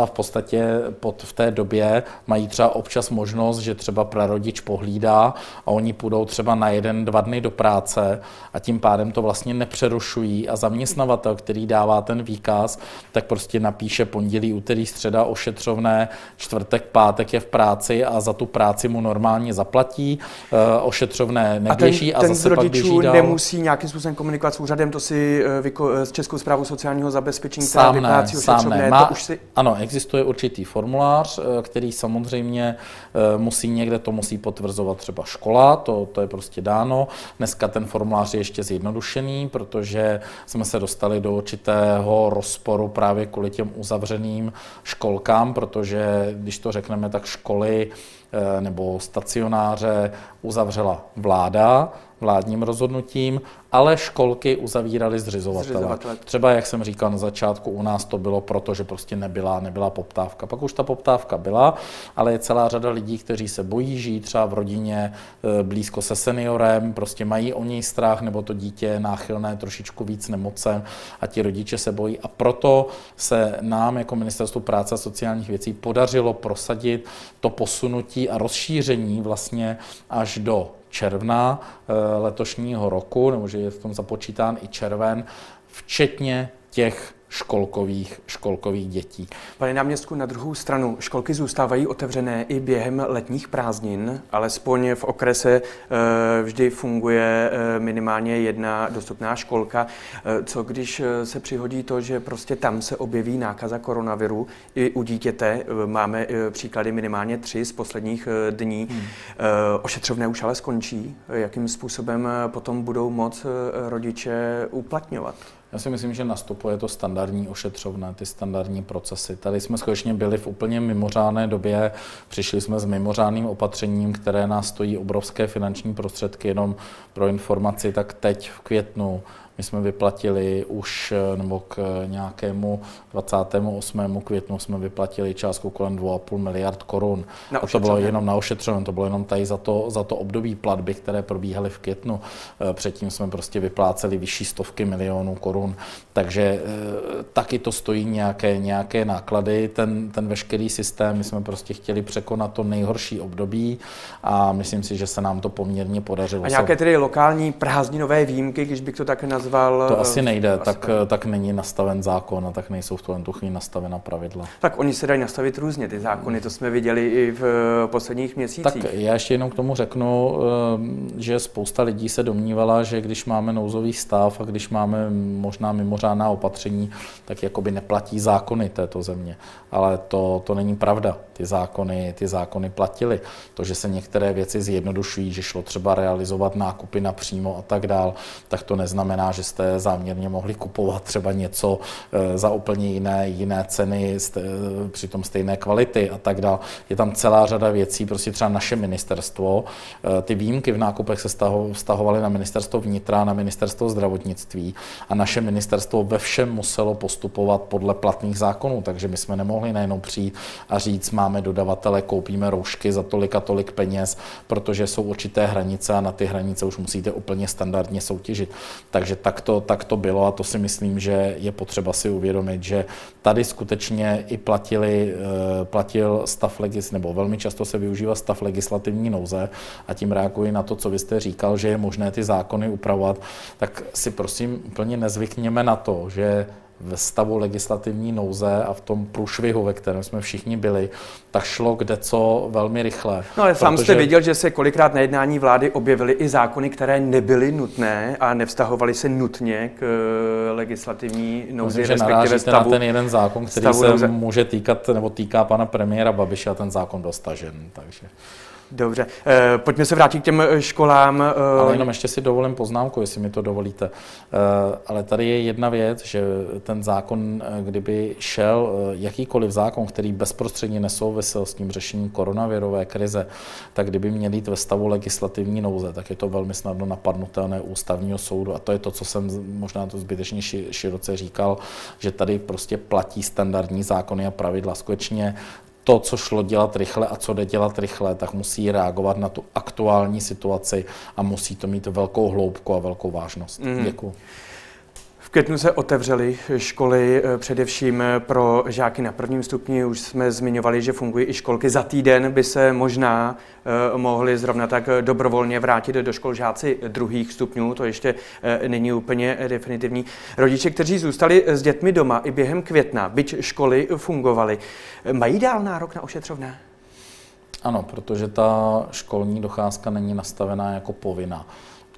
a v podstatě pod, v té době mají třeba občas možnost, že třeba prarodič pohlídá a oni půjdou třeba na jeden, dva dny do práce a tím pádem to vlastně nepřerušují. A zaměstnavatel, který dává ten výkaz, tak prostě napíše pondělí, úterý, středa ošetřovné, čtvrtek, pátek je v práci a za tu práci mu normálně zaplatí, eh, ošetřovné neběží a, ten, a zase ten pak běží dál. nemusí nějakým způsobem komunikovat s úřadem, to si eh, s Českou zprávou sociálního zabezpečení, která vyplácí ošetřovné, Má, to už si ano, existuje určitý formulář, eh, který samozřejmě eh, musí někde to musí potvrzovat třeba škola, to, to je prostě dáno. Dneska ten formulář je ještě zjednodušený, protože jsme se dostali do určitého rozporu právě kvůli těm uzavřeným školkám, protože když to řekneme, tak školy eh, nebo stacionáře uzavřela vláda vládním rozhodnutím ale školky uzavíraly zřizovatele. zřizovatele. Třeba, jak jsem říkal na začátku, u nás to bylo proto, že prostě nebyla, nebyla poptávka. Pak už ta poptávka byla, ale je celá řada lidí, kteří se bojí žít třeba v rodině e, blízko se seniorem, prostě mají o něj strach, nebo to dítě je náchylné trošičku víc nemocem a ti rodiče se bojí. A proto se nám jako Ministerstvu práce a sociálních věcí podařilo prosadit to posunutí a rozšíření vlastně až do června eh, letošního roku, nebo že je v tom započítán i červen, včetně těch školkových, školkových dětí. Pane náměstku, na druhou stranu, školky zůstávají otevřené i během letních prázdnin, alespoň v okrese eh, vždy funguje eh, minimálně jedna dostupná školka. Eh, co když se přihodí to, že prostě tam se objeví nákaza koronaviru i u dítěte? Máme příklady minimálně tři z posledních dní. Hmm. Ošetřovné už ale skončí. Jakým způsobem potom budou moc rodiče uplatňovat? Já si myslím, že nastupuje to standardní ošetřovné, ty standardní procesy. Tady jsme skutečně byli v úplně mimořádné době, přišli jsme s mimořádným opatřením, které nás stojí obrovské finanční prostředky, jenom pro informaci, tak teď v květnu my jsme vyplatili už, eh, nebo k nějakému 28. květnu jsme vyplatili částku kolem 2,5 miliard korun. Na a to bylo jenom na ošetřovém, to bylo jenom tady za to, za to období platby, které probíhaly v květnu. Eh, předtím jsme prostě vypláceli vyšší stovky milionů korun. Takže eh, taky to stojí nějaké, nějaké náklady. Ten, ten veškerý systém, my jsme prostě chtěli překonat to nejhorší období a myslím si, že se nám to poměrně podařilo. A nějaké tedy lokální prázdninové výjimky, když bych to tak nazval? Nazval. To asi nejde, tak, tak není nastaven zákon a tak nejsou v tu chvíli nastavena pravidla. Tak oni se dají nastavit různě, ty zákony, to jsme viděli i v posledních měsících. Tak já ještě jenom k tomu řeknu, že spousta lidí se domnívala, že když máme nouzový stav a když máme možná mimořádná opatření, tak jakoby neplatí zákony této země. Ale to, to není pravda. Ty zákony, ty zákony platily. To, že se některé věci zjednodušují, že šlo třeba realizovat nákupy napřímo a tak dál, tak to neznamená, že jste záměrně mohli kupovat třeba něco eh, za úplně jiné, jiné ceny, přitom stejné kvality a tak dál. Je tam celá řada věcí, prostě třeba naše ministerstvo, eh, ty výjimky v nákupech se vztahovaly na ministerstvo vnitra, na ministerstvo zdravotnictví a naše ministerstvo ve všem muselo postupovat podle platných zákonů, takže my jsme nemohli najednou přijít a říct, máme dodavatele, koupíme roušky za tolik a tolik peněz, protože jsou určité hranice a na ty hranice už musíte úplně standardně soutěžit. Takže tak to, tak to bylo a to si myslím, že je potřeba si uvědomit, že tady skutečně i platili, eh, platil stav legis, nebo velmi často se využívá stav legislativní nouze a tím reaguji na to, co vy jste říkal, že je možné ty zákony upravovat, tak si prosím úplně nezvykněme na to, že ve stavu legislativní nouze a v tom průšvihu, ve kterém jsme všichni byli, tak šlo kde co velmi rychle. No ale sám jste viděl, že se kolikrát na jednání vlády objevily i zákony, které nebyly nutné a nevztahovaly se nutně k eh, legislativní nouzi, Myslím, respektive stavu. na ten jeden zákon, který se nouze. může týkat nebo týká pana premiéra Babiše a ten zákon dostažen. Takže. Dobře, e, pojďme se vrátit k těm eh, školám. E... Ale jenom ještě si dovolím poznámku, jestli mi to dovolíte. E, ale tady je jedna věc, že ten zákon, kdyby šel jakýkoliv zákon, který bezprostředně nesouvisel s tím řešením koronavirové krize, tak kdyby měl jít ve stavu legislativní nouze, tak je to velmi snadno napadnutelné ústavního soudu. A to je to, co jsem možná to zbytečně široce říkal, že tady prostě platí standardní zákony a pravidla. Skutečně to, co šlo dělat rychle a co jde dělat rychle, tak musí reagovat na tu aktuální situaci a musí to mít velkou hloubku a velkou vážnost. Mm. Děkuji květnu se otevřely školy eh, především eh, pro žáky na prvním stupni. Už jsme zmiňovali, že fungují i školky. Za týden by se možná eh, mohli zrovna tak dobrovolně vrátit do škol žáci druhých stupňů. To ještě není úplně definitivní. Rodiče, kteří zůstali s dětmi doma i během května, byť školy fungovaly, mají dál nárok na ošetřovné? Ano, protože ta školní docházka není nastavená jako povinná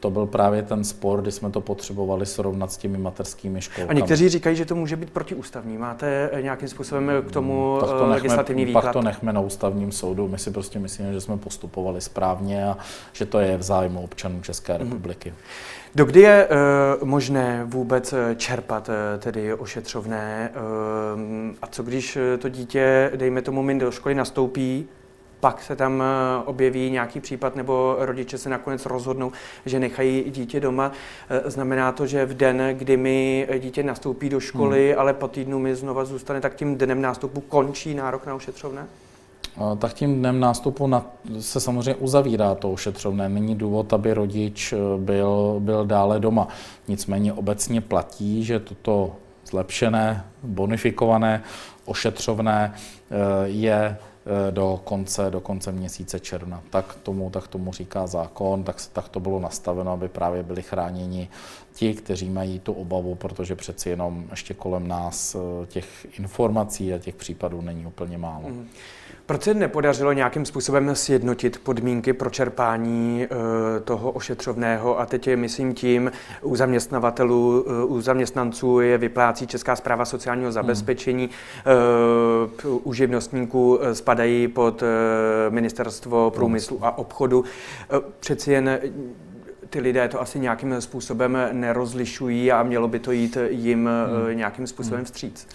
to byl právě ten spor, kdy jsme to potřebovali srovnat s těmi mateřskými školkami. A někteří říkají, že to může být protiústavní. Máte nějakým způsobem k tomu pak to eh, legislativní nechme, výklad? Pak to nechme na ústavním soudu. My si prostě myslíme, že jsme postupovali správně a že to je v zájmu občanů České mhm. republiky. Mm-hmm. Dokdy je uh, možné vůbec eh, čerpat uh, tedy ošetřovné? Uh, a co když to dítě, dejme tomu, min do školy nastoupí, pak se tam eh, objeví nějaký případ nebo rodiče se nakonec rozhodnou, že nechají dítě doma. Eh, znamená to, že v den, kdy mi dítě nastoupí do školy, hmm. ale po týdnu mi znova zůstane, tak tím dnem nástupu končí nárok na ošetřovné? tak tím dnem nástupu na, se samozřejmě uzavírá to ošetřovné. Není důvod, aby rodič eh, byl, byl dále doma. Nicméně obecně platí, že toto zlepšené, bonifikované ošetřovné je Eh, do konce, do konce měsíce června. Tak tomu, tak tomu říká zákon, tak, tak to bylo nastaveno, aby právě byli chráněni ti, kteří mají tu obavu, protože přeci jenom ještě kolem nás eh, těch informací a těch případů není úplně málo. Mm. Proč se nepodařilo nějakým způsobem sjednotit podmínky pro čerpání eh, toho ošetřovného a teď je, myslím tím, u zaměstnavatelů, eh, u zaměstnanců je vyplácí Česká zpráva sociálního hmm. zabezpečení, hmm. u živnostníků spadají pod ministerstvo průmyslu a obchodu. Přeci jen ty lidé to asi nějakým způsobem nerozlišují a mělo by to jít jim hmm. nějakým způsobem vstříc.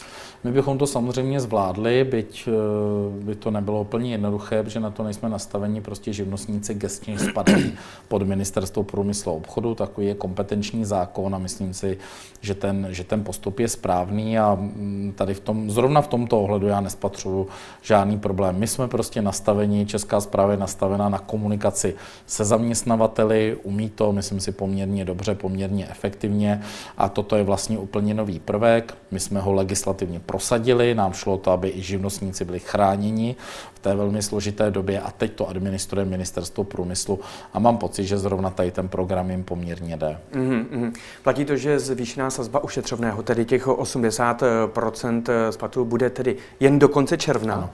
My bychom to samozřejmě zvládli, byť eh, by to nebylo úplně jednoduché, protože na to nejsme nastaveni, prostě živnostníci gestně spadají pod ministerstvo průmyslu a obchodu, takový je kompetenční zákon a myslím si, že ten, že ten postup je správný a mm, tady v tom, zrovna v tomto ohledu já nespatřuju žádný problém. My jsme prostě nastaveni, Česká zpráva je nastavená na komunikaci se zaměstnavateli, umí to, myslím si, poměrně dobře, poměrně efektivně a toto je vlastně úplně nový prvek. My jsme ho legislativně prosadili, nám šlo to, aby i živnostníci byli chráněni v té velmi složité době a teď to administruje ministerstvo průmyslu a mám pocit, že zrovna tady ten program jim poměrně jde. Mm-hmm. Platí to, že zvýšená sazba ušetřovného, tedy těch 80% splatů, bude tedy jen do konce června. Ano.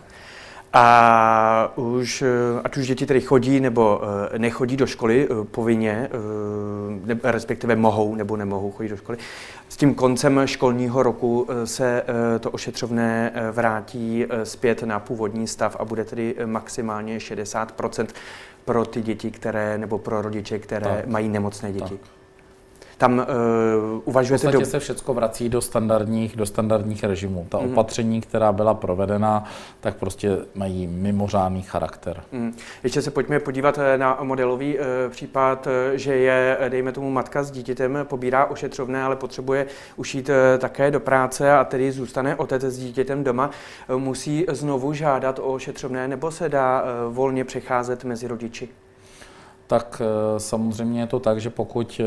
A už, ať už děti tedy chodí nebo eh, nechodí do školy eh, povinně, eh, respektive mohou nebo nemohou chodit do školy, s tím koncem školního roku se to ošetřovné vrátí zpět na původní stav a bude tedy maximálně 60 pro ty děti, které, nebo pro rodiče, které tak. mají nemocné děti. Tak. Tam uh, uvažujete... V do... se všechno vrací do standardních, do standardních režimů. Ta mm. opatření, která byla provedena, tak prostě mají mimořádný charakter. Mm. Ještě se pojďme podívat eh, na modelový uh, případ, že je, dejme tomu, matka s dítětem, pobírá ošetřovné, ale potřebuje už jít uh, také do práce a tedy zůstane otec s dítětem doma. Uh, musí znovu žádat o ošetřovné nebo se dá uh, volně přecházet mezi rodiči? Tak eh, samozřejmě je to tak, že pokud eh,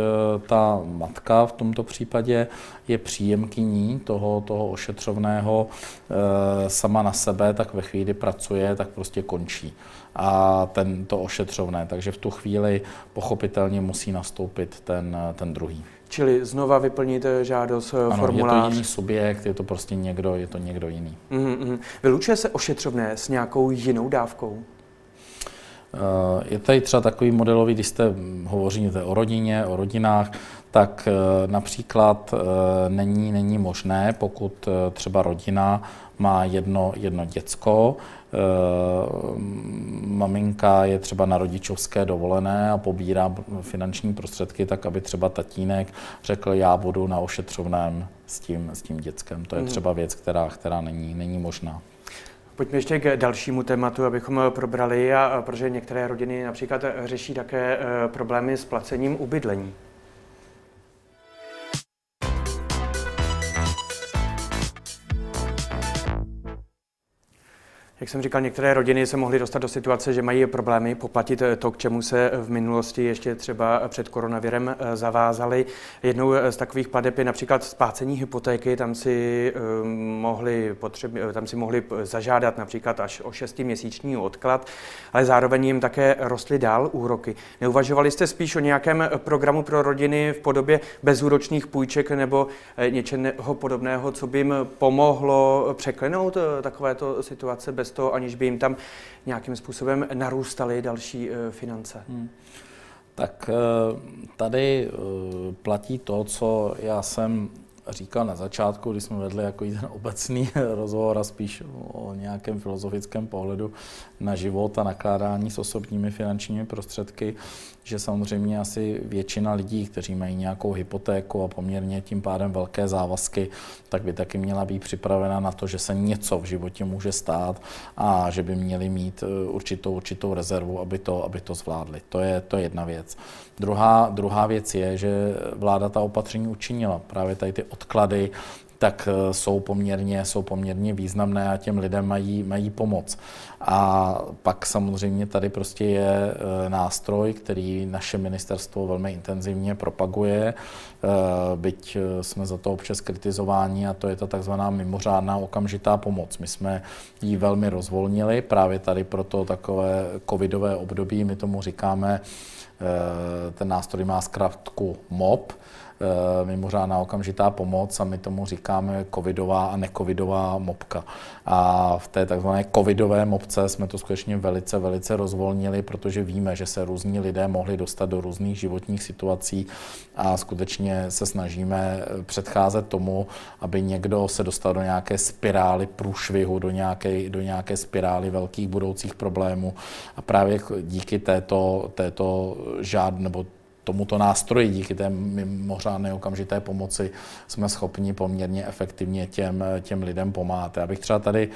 ta matka v tomto případě je příjemkyní toho, toho ošetřovného eh, sama na sebe, tak ve chvíli pracuje, tak prostě končí a ten, to ošetřovné. Takže v tu chvíli pochopitelně musí nastoupit ten, ten druhý. Čili znova vyplnit žádost, ano, formulář. je to jiný subjekt, je to prostě někdo, je to někdo jiný. Mm-hmm. Vylučuje se ošetřovné s nějakou jinou dávkou? Eh, je tady třeba takový modelový, když jste hovoříte o rodině, o rodinách, tak eh, například eh, není, není možné, pokud třeba rodina má jedno, jedno děcko, maminka je třeba na rodičovské dovolené a pobírá finanční prostředky, tak aby třeba tatínek řekl, já budu na ošetřovném s tím, s tím dětskem. To je mhm. třeba věc, která, která není, není možná. Pojďme ještě k dalšímu tématu, abychom probrali, a, protože některé rodiny například řeší také eh, problémy s placením ubydlení. Jak jsem říkal, některé rodiny se mohly dostat do situace, že mají problémy poplatit to, k čemu se v minulosti ještě třeba před koronavirem eh, zavázali. Jednou z takových pladeb je například splácení hypotéky, tam si eh, mohli, potřeb, eh, tam si mohli zažádat například až o šestiměsíční odklad, ale zároveň jim také rostly dál úroky. Neuvažovali jste spíš o nějakém programu pro rodiny v podobě bezúročných půjček nebo něčeho podobného, co by jim pomohlo překlenout takovéto situace bez bez toho, aniž by jim tam nějakým způsobem narůstaly další eh, finance. Hmm. Tak eh, tady eh, platí to, co já jsem říkal na začátku, když jsme vedli jako ten obecný rozhovor a spíš o nějakém filozofickém pohledu na život a nakládání s osobními finančními prostředky, že samozřejmě asi většina lidí, kteří mají nějakou hypotéku a poměrně tím pádem velké závazky, tak by taky měla být připravena na to, že se něco v životě může stát a že by měli mít eh, určitou, určitou rezervu, aby to, aby to zvládli. To je, to je jedna věc. Druhá, druhá věc je, že vláda ta opatření učinila. Právě tady ty odklady tak eh, jsou poměrně, jsou poměrně významné a těm lidem mají, mají pomoc. A pak samozřejmě tady prostě je eh, nástroj, který naše ministerstvo velmi intenzivně propaguje, eh, byť jsme za to občas kritizováni a to je ta takzvaná mimořádná okamžitá pomoc. My jsme ji velmi rozvolnili právě tady pro to takové covidové období, my tomu říkáme, ten nástroj má zkrátku MOP, mimořádná okamžitá pomoc a my tomu říkáme covidová a necovidová mopka. A v té takzvané covidové mopce jsme to skutečně velice, velice rozvolnili, protože víme, že se různí lidé mohli dostat do různých životních situací a skutečně se snažíme předcházet tomu, aby někdo se dostal do nějaké spirály průšvihu, do nějaké, do nějaké spirály velkých budoucích problémů. A právě díky této, této žád, nebo tomuto nástroji, díky té mimořádné okamžité pomoci, jsme schopni poměrně efektivně těm, těm lidem pomáhat. Já bych třeba tady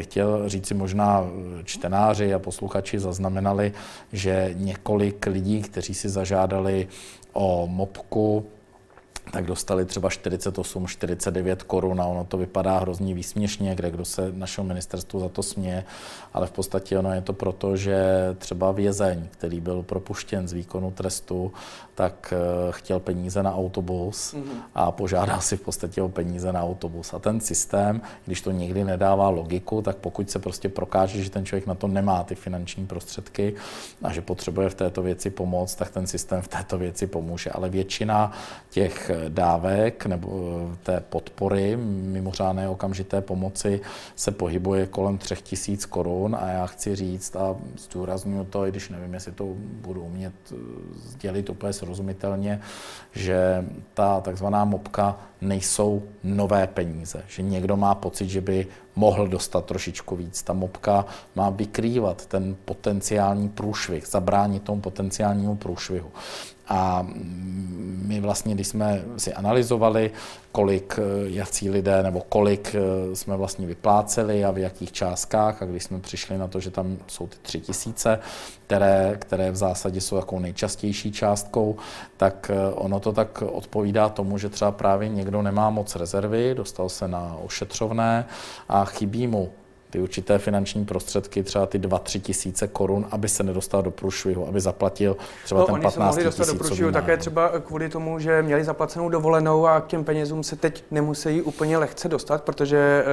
chtěl říci, možná čtenáři a posluchači zaznamenali, že několik lidí, kteří si zažádali o mopku, tak dostali třeba 48, 49 korun a ono to vypadá hrozně výsměšně, kde kdo se našeho ministerstvu za to směje, ale v podstatě ono je to proto, že třeba vězeň, který byl propuštěn z výkonu trestu, tak eh, chtěl peníze na autobus mm-hmm. a požádal si v podstatě o peníze na autobus. A ten systém, když to někdy nedává logiku, tak pokud se prostě prokáže, že ten člověk na to nemá ty finanční prostředky a že potřebuje v této věci pomoc, tak ten systém v této věci pomůže. Ale většina těch dávek nebo eh, té podpory mimořádné okamžité pomoci se pohybuje kolem 3000 korun a já chci říct a zdůraznuju to, i když nevím, jestli to budu umět eh, sdělit úplně srozumitelně, že ta takzvaná mopka nejsou nové peníze, že někdo má pocit, že by mohl dostat trošičku víc. Ta mopka má vykrývat ten potenciální průšvih, zabránit tomu potenciálnímu průšvihu. A my vlastně, když jsme si analyzovali, kolik eh, jací lidé nebo kolik eh, jsme vlastně vypláceli a v jakých částkách, a když jsme přišli na to, že tam jsou ty tři tisíce, které, které v zásadě jsou jako nejčastější částkou, tak eh, ono to tak odpovídá tomu, že třeba právě někdo nemá moc rezervy, dostal se na ošetřovné a chybí mu ty určité finanční prostředky, třeba ty 2-3 tisíce korun, aby se nedostal do průšvihu, aby zaplatil třeba no, ten 15 tisíc. dostat do průšvihu také třeba kvůli tomu, že měli zaplacenou dovolenou a k těm penězům se teď nemusí úplně lehce dostat, protože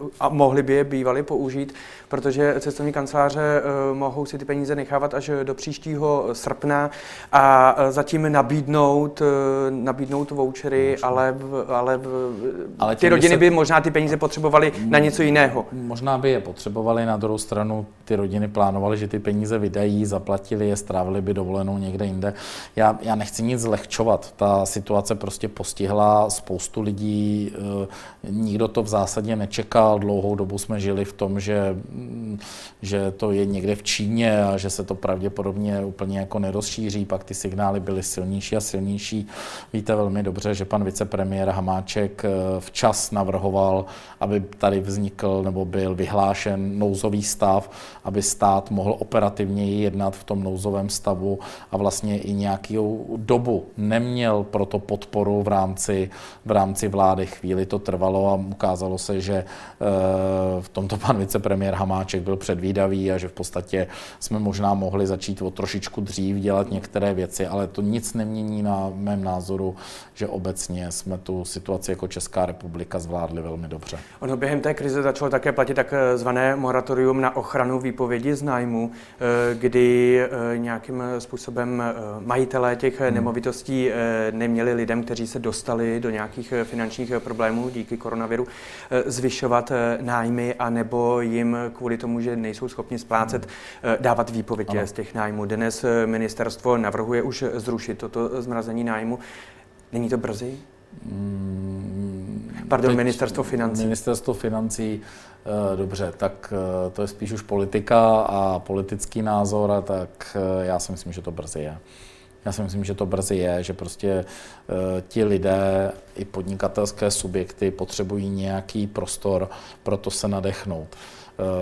uh, a mohli by je bývali použít, protože cestovní kanceláře uh, mohou si ty peníze nechávat až do příštího srpna a uh, zatím nabídnout, nabídnout vouchery, ale, ale, ale ty rodiny se... by možná ty peníze potřebovaly na něco jiného. Možná možná by je potřebovali, na druhou stranu ty rodiny plánovaly, že ty peníze vydají, zaplatili je, strávili by dovolenou někde jinde. Já, já nechci nic zlehčovat, ta situace prostě postihla spoustu lidí, eh, nikdo to v zásadě nečekal, dlouhou dobu jsme žili v tom, že, mm, že to je někde v Číně a že se to pravděpodobně úplně jako nerozšíří, pak ty signály byly silnější a silnější. Víte velmi dobře, že pan vicepremiér Hamáček eh, včas navrhoval, aby tady vznikl nebo byl vyhlášen nouzový stav, aby stát mohl operativněji jednat v tom nouzovém stavu a vlastně i nějakou dobu neměl proto podporu v rámci, v rámci vlády. Chvíli to trvalo a ukázalo se, že eh, v tomto pan vicepremiér Hamáček byl předvídavý a že v podstatě jsme možná mohli začít o trošičku dřív dělat některé věci, ale to nic nemění na mém názoru, že obecně jsme tu situaci jako Česká republika zvládli velmi dobře. Ono během té krize začalo také platit takzvané moratorium na ochranu výpovědi z nájmu, eh, kdy eh, nějakým způsobem eh, majitelé těch hmm. nemovitostí neměli lidem, kteří se dostali do nějakých finančních problémů díky koronaviru, zvyšovat nájmy a nebo jim kvůli tomu, že nejsou schopni splácet, hmm. dávat výpověď z těch nájmů. Dnes ministerstvo navrhuje už zrušit toto zmrazení nájmu. Není to brzy? Hmm, Pardon, Teď ministerstvo financí. Ministerstvo financí, eh, dobře, tak eh, to je spíš už politika a politický názor, a tak eh, já si myslím, že to brzy je. Já si myslím, že to brzy je, že prostě ti lidé i podnikatelské subjekty potřebují nějaký prostor pro to se nadechnout.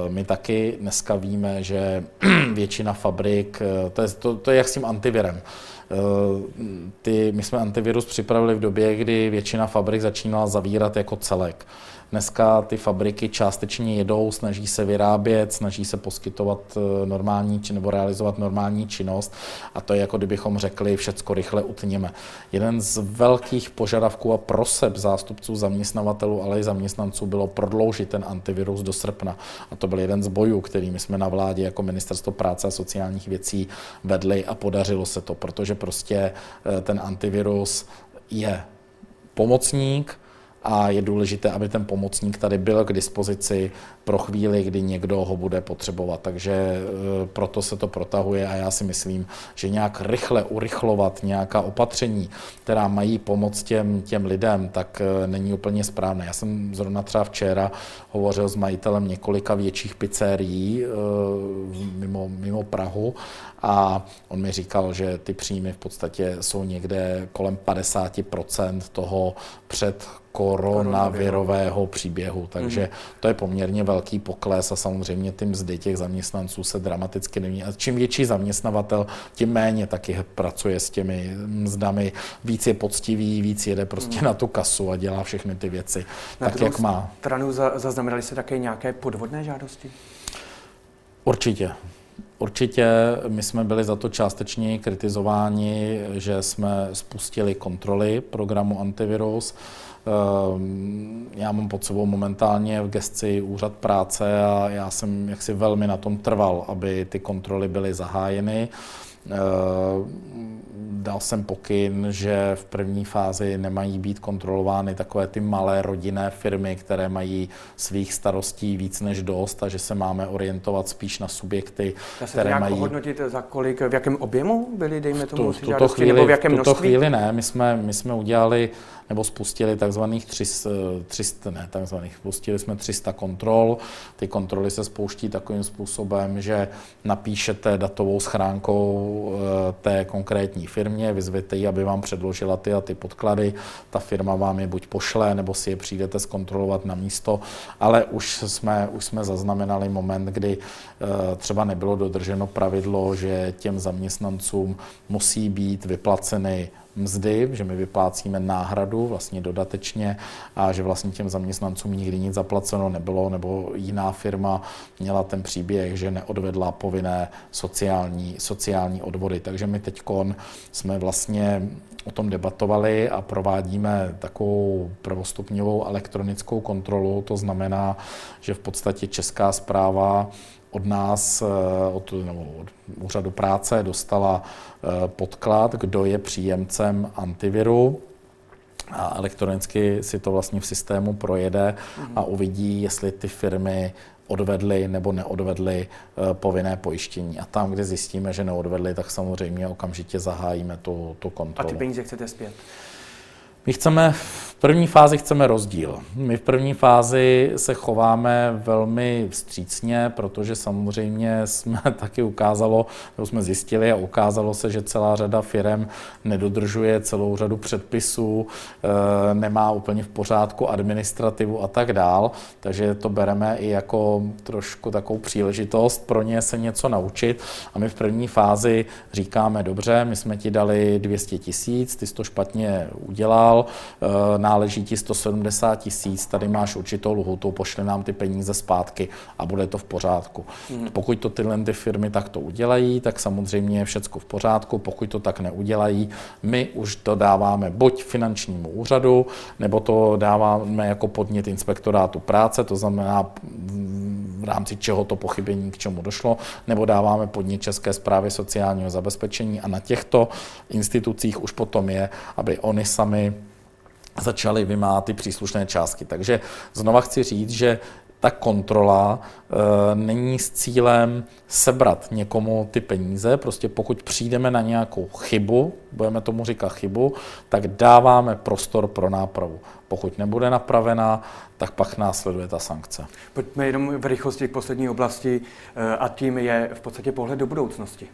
My taky dneska víme, že většina fabrik, to je, to, to je jak s tím antivirem. Ty, my jsme antivirus připravili v době, kdy většina fabrik začínala zavírat jako celek. Dneska ty fabriky částečně jedou, snaží se vyrábět, snaží se poskytovat eh, normální nebo realizovat normální činnost a to je jako kdybychom řekli, všecko rychle utněme. Jeden z velkých požadavků a proseb zástupců zaměstnavatelů, ale i zaměstnanců bylo prodloužit ten antivirus do srpna. A to byl jeden z bojů, kterými jsme na vládě jako Ministerstvo práce a sociálních věcí vedli a podařilo se to, protože prostě eh, ten antivirus je pomocník, a je důležité, aby ten pomocník tady byl k dispozici pro chvíli, kdy někdo ho bude potřebovat. Takže e, proto se to protahuje a já si myslím, že nějak rychle urychlovat nějaká opatření, která mají pomoct těm, těm lidem, tak e, není úplně správné. Já jsem zrovna třeba včera hovořil s majitelem několika větších pizzerií e, mimo, mimo Prahu a on mi říkal, že ty příjmy v podstatě jsou někde kolem 50% toho před koronavirového příběhu. Takže mm. to je poměrně velký pokles a samozřejmě ty mzdy těch zaměstnanců se dramaticky nemění. A čím větší zaměstnavatel, tím méně taky pracuje s těmi mzdami. Víc je poctivý, víc jede prostě mm. na tu kasu a dělá všechny ty věci na tak, jak má. stranu zaznamenali se také nějaké podvodné žádosti? Určitě. Určitě my jsme byli za to částečně kritizováni, že jsme spustili kontroly programu antivirus. Ehm, já mám pod sebou momentálně v gesci úřad práce a já jsem jaksi velmi na tom trval, aby ty kontroly byly zahájeny. Ehm, dal jsem pokyn, že v první fázi nemají být kontrolovány takové ty malé rodinné firmy, které mají svých starostí víc než dost a že se máme orientovat spíš na subjekty, Dá se které mají... hodnotit za kolik, v jakém objemu byly, dejme tomu, v tuto chvíli, nebo v jakém v tuto množství? chvíli ne, my jsme, my jsme udělali nebo spustili takzvaných 300, 300 ne, takzvaných, spustili jsme 300 kontrol. Ty kontroly se spouští takovým způsobem, že napíšete datovou schránkou eh, té konkrétní firmě, vyzvěte ji, aby vám předložila ty a ty podklady. Ta firma vám je buď pošle, nebo si je přijdete zkontrolovat na místo, ale už jsme, už jsme zaznamenali moment, kdy eh, třeba nebylo dodrženo pravidlo, že těm zaměstnancům musí být vyplaceny mzdy, že my vyplácíme náhradu vlastně dodatečně a že vlastně těm zaměstnancům nikdy nic zaplaceno nebylo, nebo jiná firma měla ten příběh, že neodvedla povinné sociální, sociální odvody. Takže my teď jsme vlastně o tom debatovali a provádíme takovou prvostupňovou elektronickou kontrolu. To znamená, že v podstatě Česká zpráva od nás, eh, od, nebo od úřadu práce, dostala eh, podklad, kdo je příjemcem antiviru a elektronicky si to vlastně v systému projede a mhm. uvidí, jestli ty firmy odvedly nebo neodvedly eh, povinné pojištění. A tam, kde zjistíme, že neodvedly, tak samozřejmě okamžitě zahájíme tu, tu kontrolu. A ty peníze chcete zpět? My chceme, první fázi chceme rozdíl. My v první fázi se chováme velmi vstřícně, protože samozřejmě jsme taky ukázalo, nebo jsme zjistili a ukázalo se, že celá řada firm nedodržuje celou řadu předpisů, eh, nemá úplně v pořádku administrativu a tak dál, takže to bereme i jako trošku takovou příležitost pro ně se něco naučit a my v první fázi říkáme, dobře, my jsme ti dali 200 tisíc, ty jsi to špatně udělal, eh, náleží ti 170 tisíc, tady máš určitou lhutu, pošli nám ty peníze zpátky a bude to v pořádku. Hmm. Pokud to tyhle ty firmy takto udělají, tak samozřejmě je všecko v pořádku, pokud to tak neudělají, my už to dáváme buď finančnímu úřadu, nebo to dáváme jako podnět inspektorátu práce, to znamená v rámci čeho to pochybení k čemu došlo, nebo dáváme podnět České zprávy sociálního zabezpečení a na těchto institucích už potom je, aby oni sami začaly vymáhat ty příslušné částky. Takže znova chci říct, že ta kontrola e, není s cílem sebrat někomu ty peníze. Prostě pokud přijdeme na nějakou chybu, budeme tomu říkat chybu, tak dáváme prostor pro nápravu. Pokud nebude napravena, tak pak následuje ta sankce. Pojďme jenom v rychlosti k poslední oblasti e, a tím je v podstatě pohled do budoucnosti.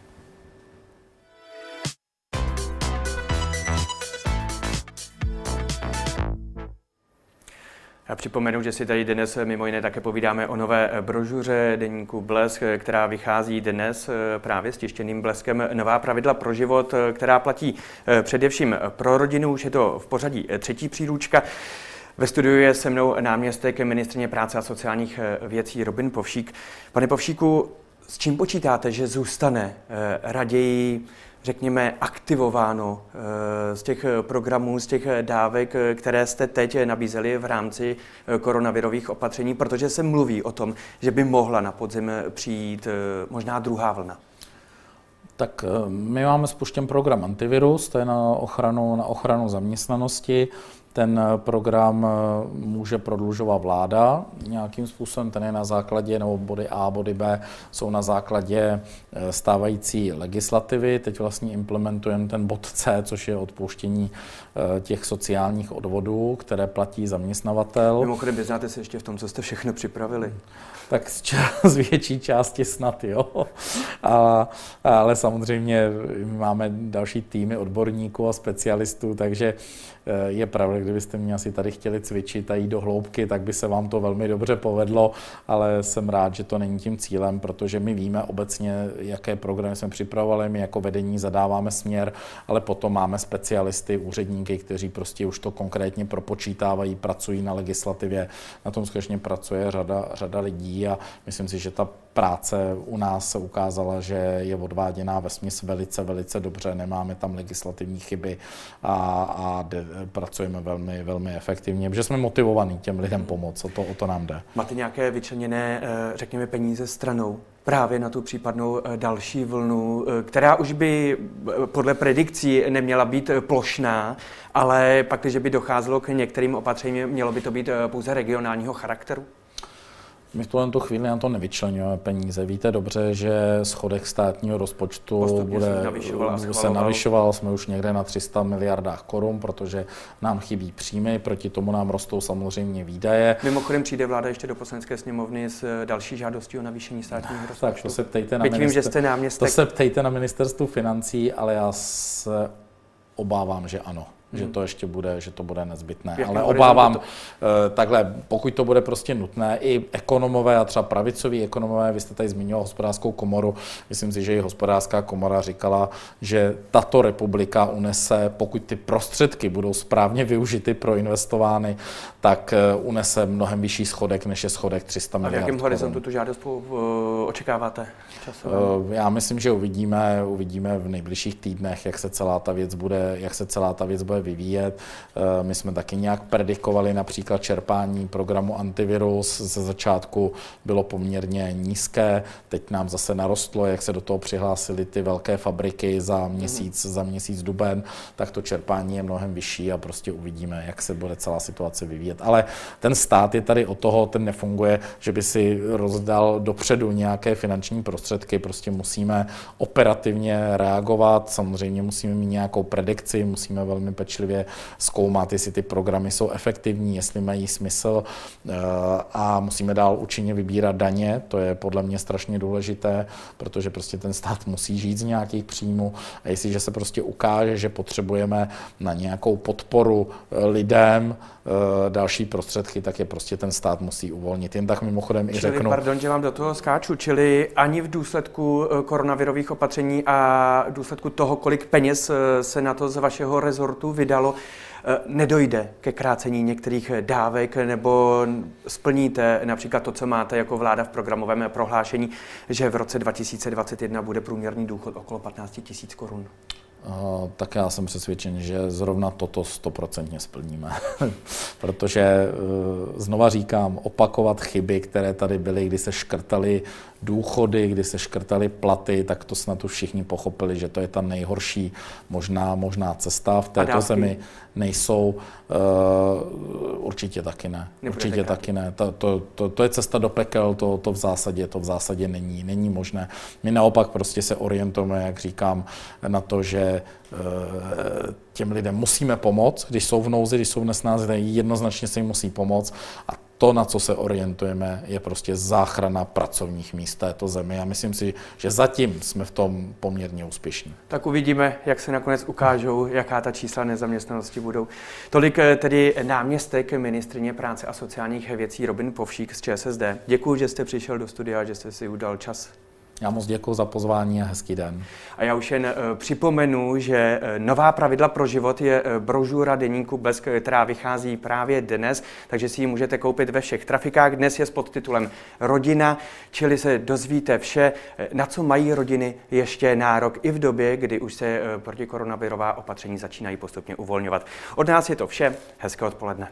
Připomenu, že si tady dnes mimo jiné také povídáme o nové brožuře deníku Blesk, která vychází dnes právě s tištěným bleskem Nová pravidla pro život, která platí především pro rodinu. Už je to v pořadí třetí příručka. Ve studiu je se mnou náměstek ministrně práce a sociálních věcí Robin Povšík. Pane Povšíku, s čím počítáte, že zůstane raději řekněme, aktivováno eh, z těch programů, z těch dávek, které jste teď nabízeli v rámci eh, koronavirových opatření, protože se mluví o tom, že by mohla na podzim přijít eh, možná druhá vlna. Tak my máme spuštěn program antivirus, to je na ochranu, na ochranu zaměstnanosti. Ten eh, program eh, může prodlužovat vláda nějakým způsobem, ten je na základě, nebo body A, body B jsou na základě eh, stávající legislativy. Teď vlastně implementujeme ten bod C, což je odpouštění těch sociálních odvodů, které platí zaměstnavatel. Mimochodem, vyznáte se ještě v tom, co jste všechno připravili? Tak z, ča- z větší části snad, jo. A, ale samozřejmě máme další týmy odborníků a specialistů, takže je pravda, kdybyste mě asi tady chtěli cvičit a jít do hloubky, tak by se vám to velmi dobře povedlo, ale jsem rád, že to není tím cílem, protože my víme obecně, jaké programy jsme připravovali, my jako vedení zadáváme směr, ale potom máme specialisty, úředníky, kteří prostě už to konkrétně propočítávají, pracují na legislativě, na tom skutečně pracuje řada, řada lidí a myslím si, že ta práce u nás se ukázala, že je odváděná ve smyslu velice, velice dobře, nemáme tam legislativní chyby a, a de, pracujeme velmi, velmi efektivně, protože jsme motivovaní těm lidem pomoct, o to, o to nám jde. Máte nějaké vyčleněné, eh, řekněme, peníze stranou právě na tu případnou eh, další vlnu, eh, která už by podle predikcí neměla být plošná, ale pak, když by docházelo k některým opatřením, mělo by to být pouze regionálního charakteru? My v tuhle chvíli na to nevyčlenujeme peníze. Víte dobře, že schodek státního rozpočtu Postupně bude, se navyšoval, se navyšoval, jsme už někde na 300 miliardách korun, protože nám chybí příjmy, proti tomu nám rostou samozřejmě výdaje. Mimochodem přijde vláda ještě do poslanecké sněmovny s další žádostí o navýšení státního rozpočtu. Tak to se ptejte na, Byť vím, že jste náměstek. to se ptejte na ministerstvu financí, ale já se obávám, že ano že hmm. to ještě bude, že to bude nezbytné. Jaký Ale obávám, to... Eh, takhle, pokud to bude prostě nutné, i ekonomové a třeba pravicoví ekonomové, vy jste tady zmiňoval hospodářskou komoru, myslím si, že i hospodářská komora říkala, že tato republika unese, pokud ty prostředky budou správně využity, proinvestovány, tak eh, unese mnohem vyšší schodek, než je schodek 300 miliard. A v jakém horizontu tu žádost očekáváte? Časově? Já myslím, že uvidíme, uvidíme v nejbližších týdnech, jak se celá ta věc bude, jak se celá ta věc bude vyvíjet. Eh, my jsme taky nějak predikovali například čerpání programu antivirus. Ze začátku bylo poměrně nízké, teď nám zase narostlo, jak se do toho přihlásily ty velké fabriky za měsíc, mm. za měsíc duben, tak to čerpání je mnohem vyšší a prostě uvidíme, jak se bude celá situace vyvíjet. Ale ten stát je tady o toho, ten nefunguje, že by si rozdal dopředu nějaké finanční prostředky, prostě musíme operativně reagovat, samozřejmě musíme mít nějakou predikci, musíme velmi pečlivě zkoumat, jestli ty programy jsou efektivní, jestli mají smysl eh, a musíme dál účinně vybírat daně, to je podle mě strašně důležité, protože prostě ten stát musí žít z nějakých příjmů a jestliže se prostě ukáže, že potřebujeme na nějakou podporu eh, lidem další prostředky, tak je prostě ten stát musí uvolnit. Jen tak mimochodem čili, i řeknu... Pardon, že vám do toho skáču, čili ani v důsledku koronavirových opatření a v důsledku toho, kolik peněz se na to z vašeho rezortu vydalo, eh, nedojde ke krácení některých dávek nebo splníte například to, co máte jako vláda v programovém prohlášení, že v roce 2021 bude průměrný důchod okolo 15 000 korun? Tak já jsem přesvědčen, že zrovna toto stoprocentně splníme. Protože e, znova říkám, opakovat chyby, které tady byly, kdy se škrtaly důchody, kdy se škrtaly platy, tak to snad už všichni pochopili, že to je ta nejhorší možná, možná cesta v této zemi. Nejsou, uh, určitě taky ne. Nebude určitě tenkrát. taky ne. To, to, to, to je cesta do pekel, to, to v zásadě, to v zásadě není, není možné. My naopak prostě se orientujeme, jak říkám, na to, že uh, těm lidem musíme pomoct, když jsou v nouzi, když jsou v nesnázi, jednoznačně se jim musí pomoct a to, na co se orientujeme, je prostě záchrana pracovních míst této zemi. A myslím si, že zatím jsme v tom poměrně úspěšní. Tak uvidíme, jak se nakonec ukážou, jaká ta čísla nezaměstnanosti budou. Tolik eh, tedy náměstek ministrině práce a sociálních věcí Robin Povšík z ČSSD. Děkuji, že jste přišel do studia, že jste si udal čas já moc děkuji za pozvání a hezký den. A já už jen uh, připomenu, že uh, nová pravidla pro život je uh, brožura deníku Blesk, která vychází právě dnes, takže si ji můžete koupit ve všech trafikách. Dnes je s podtitulem Rodina, čili se dozvíte vše, na co mají rodiny ještě nárok i v době, kdy už se protikoronavirová opatření začínají postupně uvolňovat. Od nás je to vše. Hezké odpoledne.